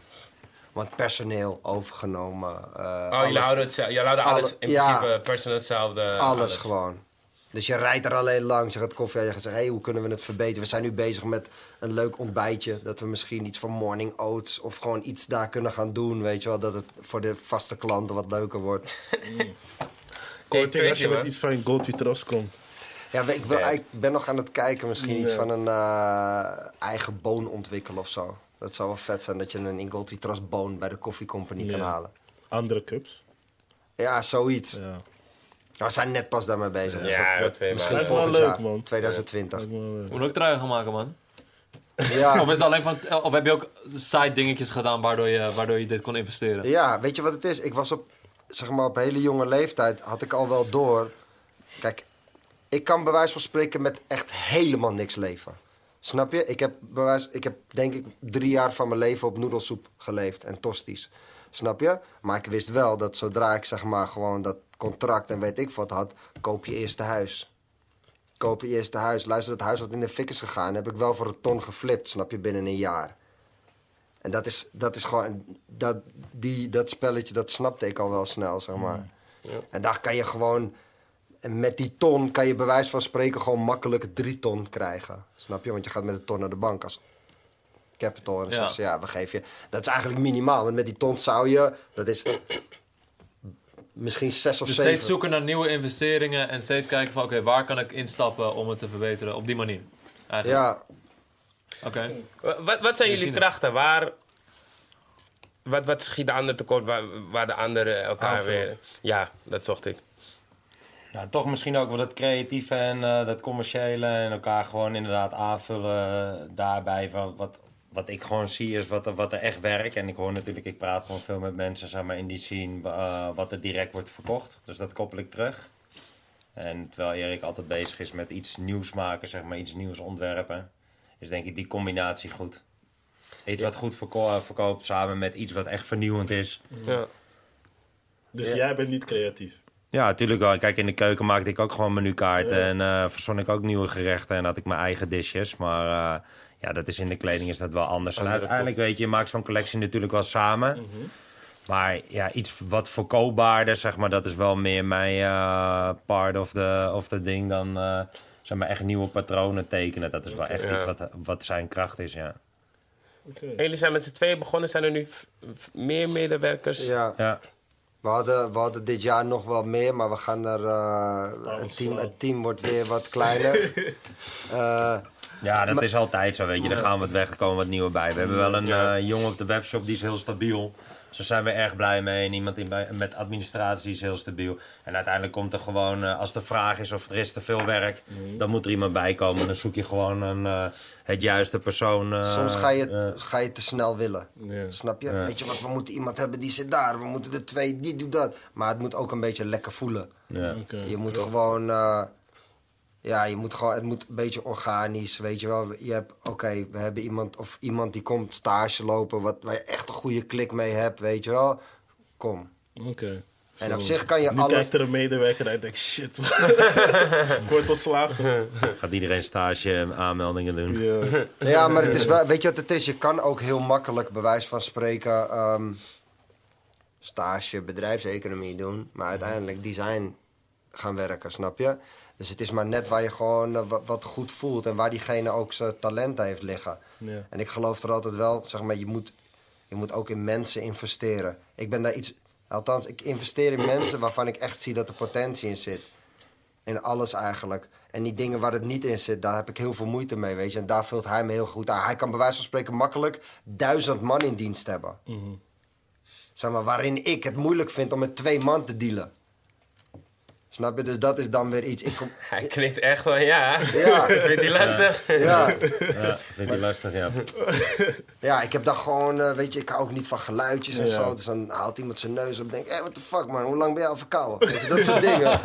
Want personeel overgenomen. eh, Oh, alles, jullie houden, het, houden alles Alle- in ja. principe personeel hetzelfde. alles gewoon. Dus je rijdt er alleen langs, je gaat koffie en je gaat zeggen... hey, hoe kunnen we het verbeteren? We zijn nu bezig met een leuk ontbijtje. Dat we misschien iets van morning oats of gewoon iets daar kunnen gaan doen. Weet je wel, dat het voor de vaste klanten wat leuker wordt. Korting als je man. met iets van Gold Vitros komt. Ja, ik, wil, ik ben nog aan het kijken, misschien iets van een eh, eigen boon ontwikkelen of zo. Dat zou wel vet zijn dat je een Ingolti Trust boon bij de koffiecompany kan halen. Andere cups. Ja, zoiets. Ja. We zijn net pas daarmee bezig. dus Ja, dat- dat twee misschien maanden. volgend jaar, leuk, man. 2020. Lijkt me wel leuk. Moet ook truien gaan maken, man. Ja, Of, is alleen van, of heb je ook side dingetjes gedaan waardoor je, waardoor je dit kon investeren? ja, weet je wat het is? Ik was op, zeg maar, op hele jonge leeftijd, had ik al wel door. Kijk, ik kan bij wijze van spreken met echt helemaal niks leven. Snap je? Ik heb, bij wijze- ik heb denk ik drie jaar van mijn leven op noedelsoep geleefd en tosties. Snap je? Maar ik wist wel dat zodra ik zeg maar gewoon dat contract en weet ik wat had, koop je eerste huis. Koop je eerste huis. Luister, dat huis wat in de fik is gegaan, heb ik wel voor een ton geflipt, snap je, binnen een jaar. En dat is, dat is gewoon, dat, die, dat spelletje, dat snapte ik al wel snel, zeg maar. En daar kan je gewoon, en met die ton kan je bij wijze van spreken gewoon makkelijk drie ton krijgen. Snap je? Want je gaat met een ton naar de bank als capital. En dan Ja. zeggen ze, ja, we geven je... Dat is eigenlijk minimaal, want met die ton zou je, dat is misschien zes of Dus zeven. steeds zoeken naar nieuwe investeringen en steeds kijken van oké, waar kan ik instappen om het te verbeteren op die manier. Eigenlijk. Ja, Oké. Wa- Wat, wat zijn jullie krachten? Waar, wat, wat schiet de ander tekort waar, waar de andere elkaar Aanvult. weer... Ja, dat zocht ik. Nou, toch misschien ook wel dat creatieve en eh, dat commerciële en elkaar gewoon inderdaad aanvullen daarbij van wat, wat ik gewoon zie is wat er, wat er echt werkt. En ik hoor natuurlijk, ik praat gewoon veel met mensen zeg maar, in die scene eh, wat er direct wordt verkocht. Dus dat koppel ik terug. En terwijl Erik altijd bezig is met iets nieuws maken, zeg maar iets nieuws ontwerpen, is denk ik die combinatie goed. Iets wat goed verko- verkoopt samen met iets wat echt vernieuwend is. Ja. Dus jij bent niet creatief. Ja, natuurlijk wel. Kijk, in de keuken maakte ik ook gewoon menukaarten. En eh verzon ik ook nieuwe gerechten. En had ik mijn eigen dishes. Maar eh, ja, dat is in de kleding is dat wel anders. En Andere uiteindelijk weet je, je maakt zo'n collectie natuurlijk wel samen. Maar ja, iets wat verkoopbaarder, zeg maar, dat is wel meer mijn eh, part of the, of the ding dan eh, zeg maar echt nieuwe patronen tekenen. Dat is wel echt Ja. iets wat, wat zijn kracht is, ja. Oké. En jullie zijn met z'n tweeën begonnen. Zijn er nu f- f- meer medewerkers? ja. Ja, We hadden, we hadden dit jaar nog wel meer, maar we gaan er. eh, het, ons team, het team wordt weer wat kleiner. Eh, ja dat Maar- is altijd zo, weet je. Er gaan wat weg, er komen wat nieuwe bij. We hebben wel een eh, jongen op de webshop, die is heel stabiel. Dus daar zijn we erg blij mee. En iemand in, met administratie is heel stabiel. En uiteindelijk komt er gewoon, eh, als de vraag is of er is te veel werk, dan moet er iemand bij komen. Dan zoek je gewoon een, eh, het juiste persoon. eh, soms ga je, ga je te snel willen. Snap je? Weet je wat, we moeten iemand hebben die zit daar. We moeten er twee, die doet dat. Maar het moet ook een beetje lekker voelen. Je moet gewoon. Eh, ja, je moet gewoon, het moet een beetje organisch, weet je wel. Je hebt, oké, we hebben iemand, of iemand die komt stage lopen, wat, waar je echt een goede klik mee hebt, weet je wel. Kom. Oké. En op zich kan je Nu alles- kijkt er een medewerker uit en denkt, shit, ik word ontslagen. Gaat iedereen stage aanmeldingen doen. Ja. Ja, maar het is wel, weet je wat het is? Je kan ook heel makkelijk, bij wijze van spreken, ehm, stage bedrijfseconomie doen, maar uiteindelijk design gaan werken, snap je? Dus het is maar net waar je gewoon eh, wat, goed voelt en waar diegene ook zijn talent heeft liggen. Ja. En ik geloof er altijd wel, zeg maar, je moet, je moet ook in mensen investeren. Ik ben daar iets, althans, ik investeer in mensen waarvan ik echt zie dat er potentie in zit. In alles eigenlijk. En die dingen waar het niet in zit, daar heb ik heel veel moeite mee, weet je. En daar vult hij me heel goed aan. Hij kan bij wijze van spreken makkelijk duizend man in dienst hebben. Zeg maar, waarin ik het moeilijk vind om met twee man te dealen. Snap je? Dus dat is dan weer iets. Ik kom, Hij knikt echt van ja. ja, Ik vind die lastig. ja. Ja, vind je lastig, ja. Ja, ik heb dan gewoon, eh, weet je, ik hou ook niet van geluidjes en Ja. zo. Dus dan haalt iemand zijn neus op en denkt, hé, what the fuck man, hoe lang ben je al verkouden? Weet je, dat soort dingen.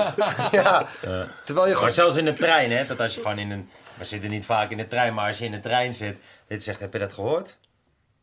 ja. Terwijl je Maar gewoon... zelfs in de trein, hè, dat als je gewoon in een... We zitten niet vaak in de trein, maar als je in de trein zit... Dit zegt, heb je dat gehoord?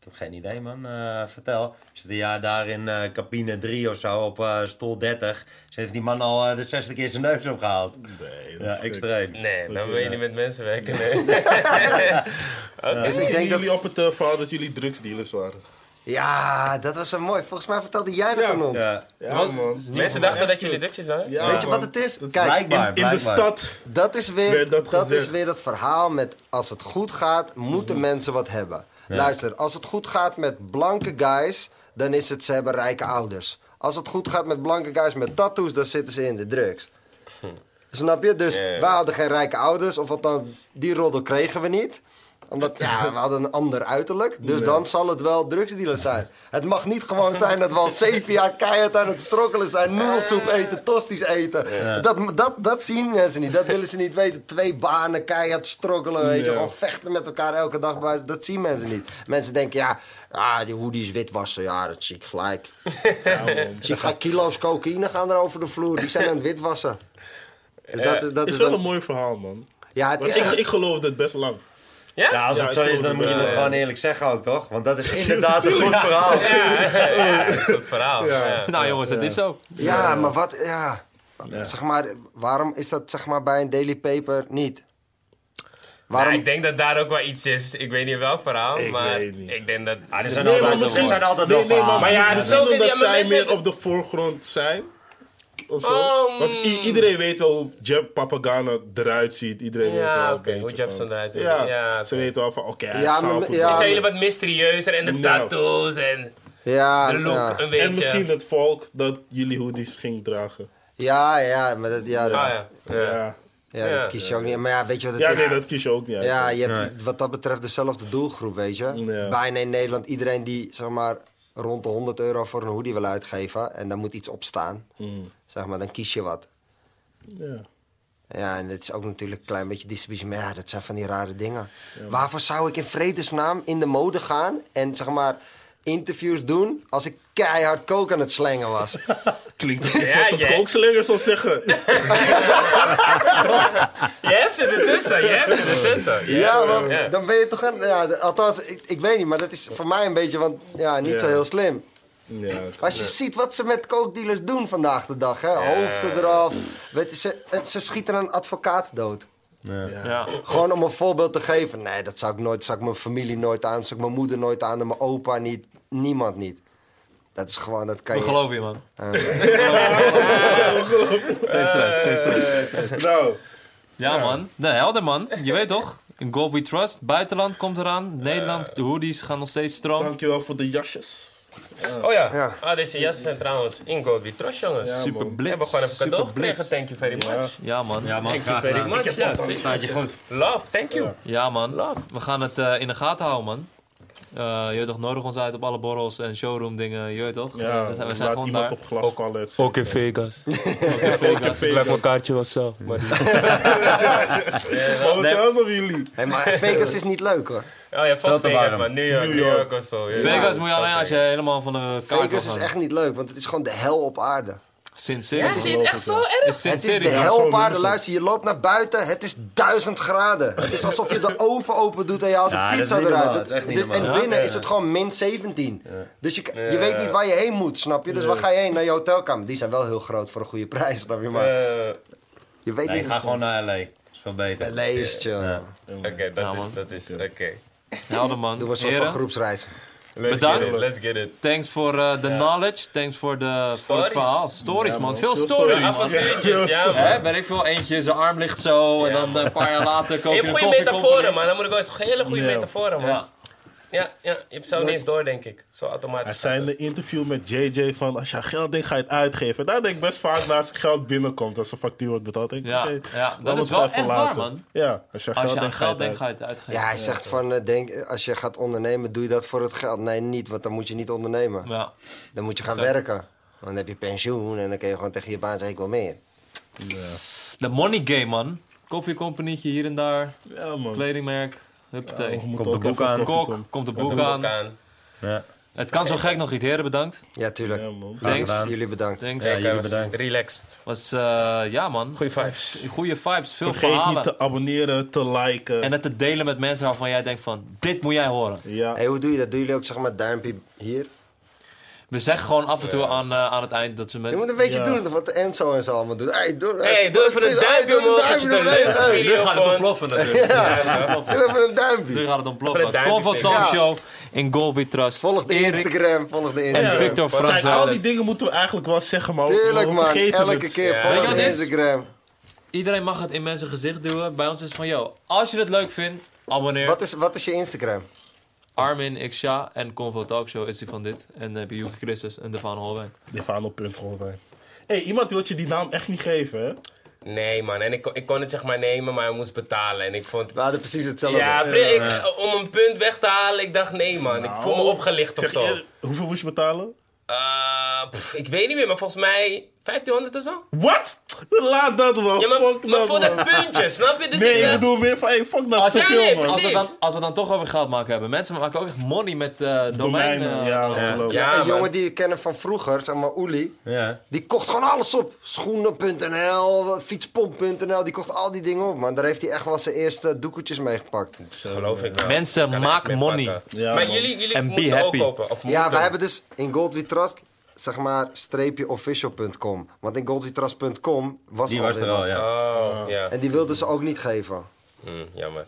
Ik heb geen idee, man. Eh, vertel. Zit ja daar in eh, cabine 3 of zo, op eh, stoel 30. Ze heeft die man al de zesde keer zijn neus opgehaald. Nee, dat Ja, is extreem. Nee, dan wil je niet met mensen werken. Nee. Dus ik denk dat... jullie op het verhaal dat jullie drugsdealers waren? Ja, dat was zo mooi. Volgens mij vertelde jij dat Ja. aan ons. Ja. Ja, man. Mensen dachten dat jullie drugs hadden. Ja, Weet je man. wat het is? Dat Kijk, Blijkbaar, in, in de stad. Dat is weer, dat dat is weer het verhaal met als het goed gaat, moeten mensen wat hebben. Luister, als het goed gaat met blanke guys, dan is het ze hebben rijke ouders. Als het goed gaat met blanke guys met tattoos, dan zitten ze in de drugs. Snap je? Dus wij hadden geen rijke ouders, of althans, die roddel kregen we niet omdat ja, we hadden een ander uiterlijk. Dus dan zal het wel drugsdealer zijn. Het mag niet gewoon zijn dat we al zeven jaar keihard aan het strokkelen zijn. Noedelsoep eten, tosties eten. Dat, dat, dat zien mensen niet. Dat willen ze niet weten. Twee banen, keihard strokkelen. Weet je, gewoon vechten met elkaar elke dag. Dat zien mensen niet. Mensen denken, ja, ah, die hoodies witwassen. Ja, dat zie ik gelijk. Ja. Zie ik kilo's cocaïne gaan er over de vloer. Die zijn aan het witwassen. Dus dat, dat is is wel dan- een mooi verhaal, man. ja, het Want is ik, ik geloofde het best lang. Ja? Ja, als Ja, het zo is, dan moet je het ja. gewoon eerlijk zeggen ook, toch? Want dat is inderdaad een goed verhaal. Ja, goed verhaal. Ja. Nou jongens, het is zo. Ja, maar wat, ja. Zeg maar, waarom is dat zeg maar bij een daily paper niet? Waarom? ik denk dat daar ook wel iets is. Ik weet niet welk verhaal, Ik maar weet niet. ik denk dat... Ah, er zijn Nee, altijd, maar misschien- er zijn altijd Nee, maar, verhalen. Maar ja, het is ook- omdat zij mensen- meer op de voorgrond zijn. Of zo. Um, Want iedereen weet wel hoe Jeff Papagana eruit ziet. Iedereen weet wel Ja, beetje hoe Jefferson van- eruit ziet. Ja, Ja, ze weten wel van, oké, hij Ja, is maar- ja. Zijn jullie wat mysterieuzer en de Nou. tattoos en Ja, de look ja. een beetje. En misschien het volk dat jullie hoodies ging dragen. ja, ja, maar dat, ja, Ah, dat, ja. Ja, ja. ja, Ja. dat kies je ook niet. Maar ja, weet je wat het ja is? nee, dat kies je ook niet. Ja, je hebt wat dat betreft dezelfde doelgroep, weet je. Ja. Bijna in Nederland iedereen die, zeg maar, rond de 100 euro voor een hoodie wil uitgeven... en daar moet iets op staan, Mm, zeg maar, dan kies je wat. ja. Ja, en het is ook natuurlijk een klein beetje distributie. Maar ja, dat zijn van die rare dingen. Waarvoor zou ik in vredesnaam in de mode gaan en zeg maar interviews doen als ik keihard coke aan het slengen was? Klinkt als iets Ja, wat een zou zeggen. Je hebt ze ertussen, je hebt ze ertussen. ja, maar ja. dan ben je toch een... Ja, althans, ik, ik weet niet, maar dat is voor mij een beetje, want ja, niet zo Ja. heel slim. Ja, Als je ziet wat ze met coke-dealers doen vandaag de dag, hè? Hoofden eraf. Weet je, ze, eh, ze schieten een advocaat dood. Ja. Gewoon om een voorbeeld te geven. Nee, dat zou ik nooit, zou ik mijn familie nooit aan, zou ik mijn moeder nooit aan, mijn opa niet, niemand niet. Dat is gewoon, dat kan We je... geloven je, man. Geen stress, geen stress. Nou, Ja, man. Nee, helder, man. Je weet toch? In Gold We Trust. Buitenland komt eraan. Nederland, de hoodies gaan nog steeds stroom. dankjewel voor de jasjes. Oh ja. Ja. Ah, deze jassen zijn trouwens in Gold We Trust, jongens. Ja, Super man. We hebben blitz. gewoon even cadeau Super blitz. gekregen. Thank you very much. Ja, man. Ja, man, Thank you graag very much. Ja, Staat je goed. Love, thank you. Ja, man. We gaan het eh, in de gaten houden, man. Eh, je toch, nodig ons uit op alle borrels en showroom dingen. Je toch? Ja, we zijn, we zijn gewoon iemand daar. op glas vallen. et Ook in Vegas. Oké, Vegas. Ik mijn kaartje wel zelf. Maar... Oh, wat else hebben jullie? Hey, maar Vegas is niet leuk hoor. Oh ja, fuck Vegas, man. New York, New York. Of zo. Ja. Vegas moet je alleen als je helemaal van de kaart Vegas is echt niet leuk, want het is gewoon de hel op aarde. Sint Ja, is echt zo erg? Is Het is de hel op aarde. Luister, je loopt naar buiten, het is duizend graden. Het is alsof je de oven open doet en je haalt Ja, de dat is pizza eruit. normaal. Dat is echt niet Dus- en binnen Ja. is het gewoon min 17. Dus je, je Ja. weet niet waar je heen moet, snap je? Dus waar ga je heen? Naar je hotelkamer. Die zijn wel heel groot voor een goede prijs, snap je? Maar Eh, je weet Nee, niet... ga gewoon naar L.A. Dat is veel beter. LA is chill. Ja. Oké, dat Ja, is, dat is, oké. Helder, man. Doe een soort van groepsreis. Let's Bedankt. get it, let's get it. Thanks voor eh, de knowledge. Thanks voor, de, voor het Stories. verhaal. Stories, Ja, man. man. Veel Veel stories, stories. man. Ja, man. Hè, ben ik veel eentje, zijn arm ligt zo en Ja, dan een paar jaar later koop Je je hebt een goede metaforen, man. Dan moet ik ooit hele goede Ja. metaforen, man. Ja. Ja, je hebt zo niet eens door, denk ik. Zo Er automatisch. zijn een interview met JJ van als je aan geld denkt, ga je het uitgeven. Daar denk ik best vaak na als geld binnenkomt, als een factuur wordt betaald. Denk ik, Ja, ja, dat is wel echt waar, man. Ja, als je Als geld je aan denkt, ga je geld het denkt, ga je het uitgeven. Ja, hij zegt van, eh, denk, als je gaat ondernemen, doe je dat voor het geld. Nee, niet, want dan moet je niet ondernemen. Ja. Dan moet je gaan werken. Dan heb je pensioen en dan kun je gewoon tegen je baan zeggen, ik wil meer. De money game, man. Koffiecompanietje hier en daar. Ja, man. Kledingmerk. Huppatee. moeten de boek aan. Kok, komt de boek aan. aan. Ja. Het kan zo gek nog niet, heren, bedankt. Ja, tuurlijk. Ja, man. Thanks. Jullie bedankt. Thanks. Ja, jullie bedankt. Relaxed. Was, eh, ja, man. Goeie vibes. Goeie vibes, veel Vergeet verhalen. niet te abonneren, te liken. En het te delen met mensen waarvan jij denkt van, dit moet jij horen. ja. Hey, hoe doe je dat? Doen jullie ook zeg maar duimpje hier? We zeggen gewoon af en toe aan, eh, aan het eind dat we met... Je moet een beetje Ja. doen wat Enzo en zo allemaal doen. Hey, doe, Hey, doe even een duimpje omhoog Nu gaat het ontploffen natuurlijk. Doe even een duimpje. Nu gaat het ontploffen. Convo steken. Talk Show. in Goal We Trust. Volg de Instagram, volg de en Instagram. Victor Kijk, al die dingen moeten we eigenlijk wel zeggen, maar Tuurlijk we man, vergeten elke het. keer volg de? Instagram. Iedereen mag het in mensen gezicht duwen. Bij ons is het van, yo, als je het leuk vindt, abonneer. Wat is, wat is je Instagram? Armin Xia en Convo Talkshow is die van dit. En dan heb je Yuki Christus en Devaan Holwijn. Punt bij. hey, iemand wil je die naam echt niet geven, hè? Nee, man. En ik, kon- ik kon het zeg maar nemen, maar hij moest betalen. En ik vond... We hadden precies hetzelfde. Ja, ik, om een punt weg te halen, ik dacht nee, man. Ik voel me opgelicht of zo. je, hoeveel moest je betalen? Eh, pff, ik weet niet meer, maar volgens mij 1500 of zo. Wat? Laat dat man. Ja, maar, fuck maar dat, voor dat puntje, snap je? Dus Nee, ik dacht, bedoel meer van, hey, fuck dat, Als- Ja, nee, man. Als we, dan, als we dan toch over geld maken hebben. Mensen maken ook echt money met eh domein. Domeinen, eh, ja, geloof ik. Ja, een jongen die ik ken van vroeger, zeg maar Uli, Ja. die kocht gewoon alles op. Schoenen.nl, fietspomp.nl, die kocht al die dingen op, man. Daar heeft hij echt wel zijn eerste doekoetjes mee gepakt. geloof ik wel. Mensen, maak mee money. maar man. jullie, jullie En be moesten ook happy. kopen? Of Ja, we hebben dus in Gold We Trust, zeg maar, streepje official.com. Want in goldwetrust.com was Die al was er al, ja. Oh, ja. En die wilden ze ook niet geven. Hm, jammer.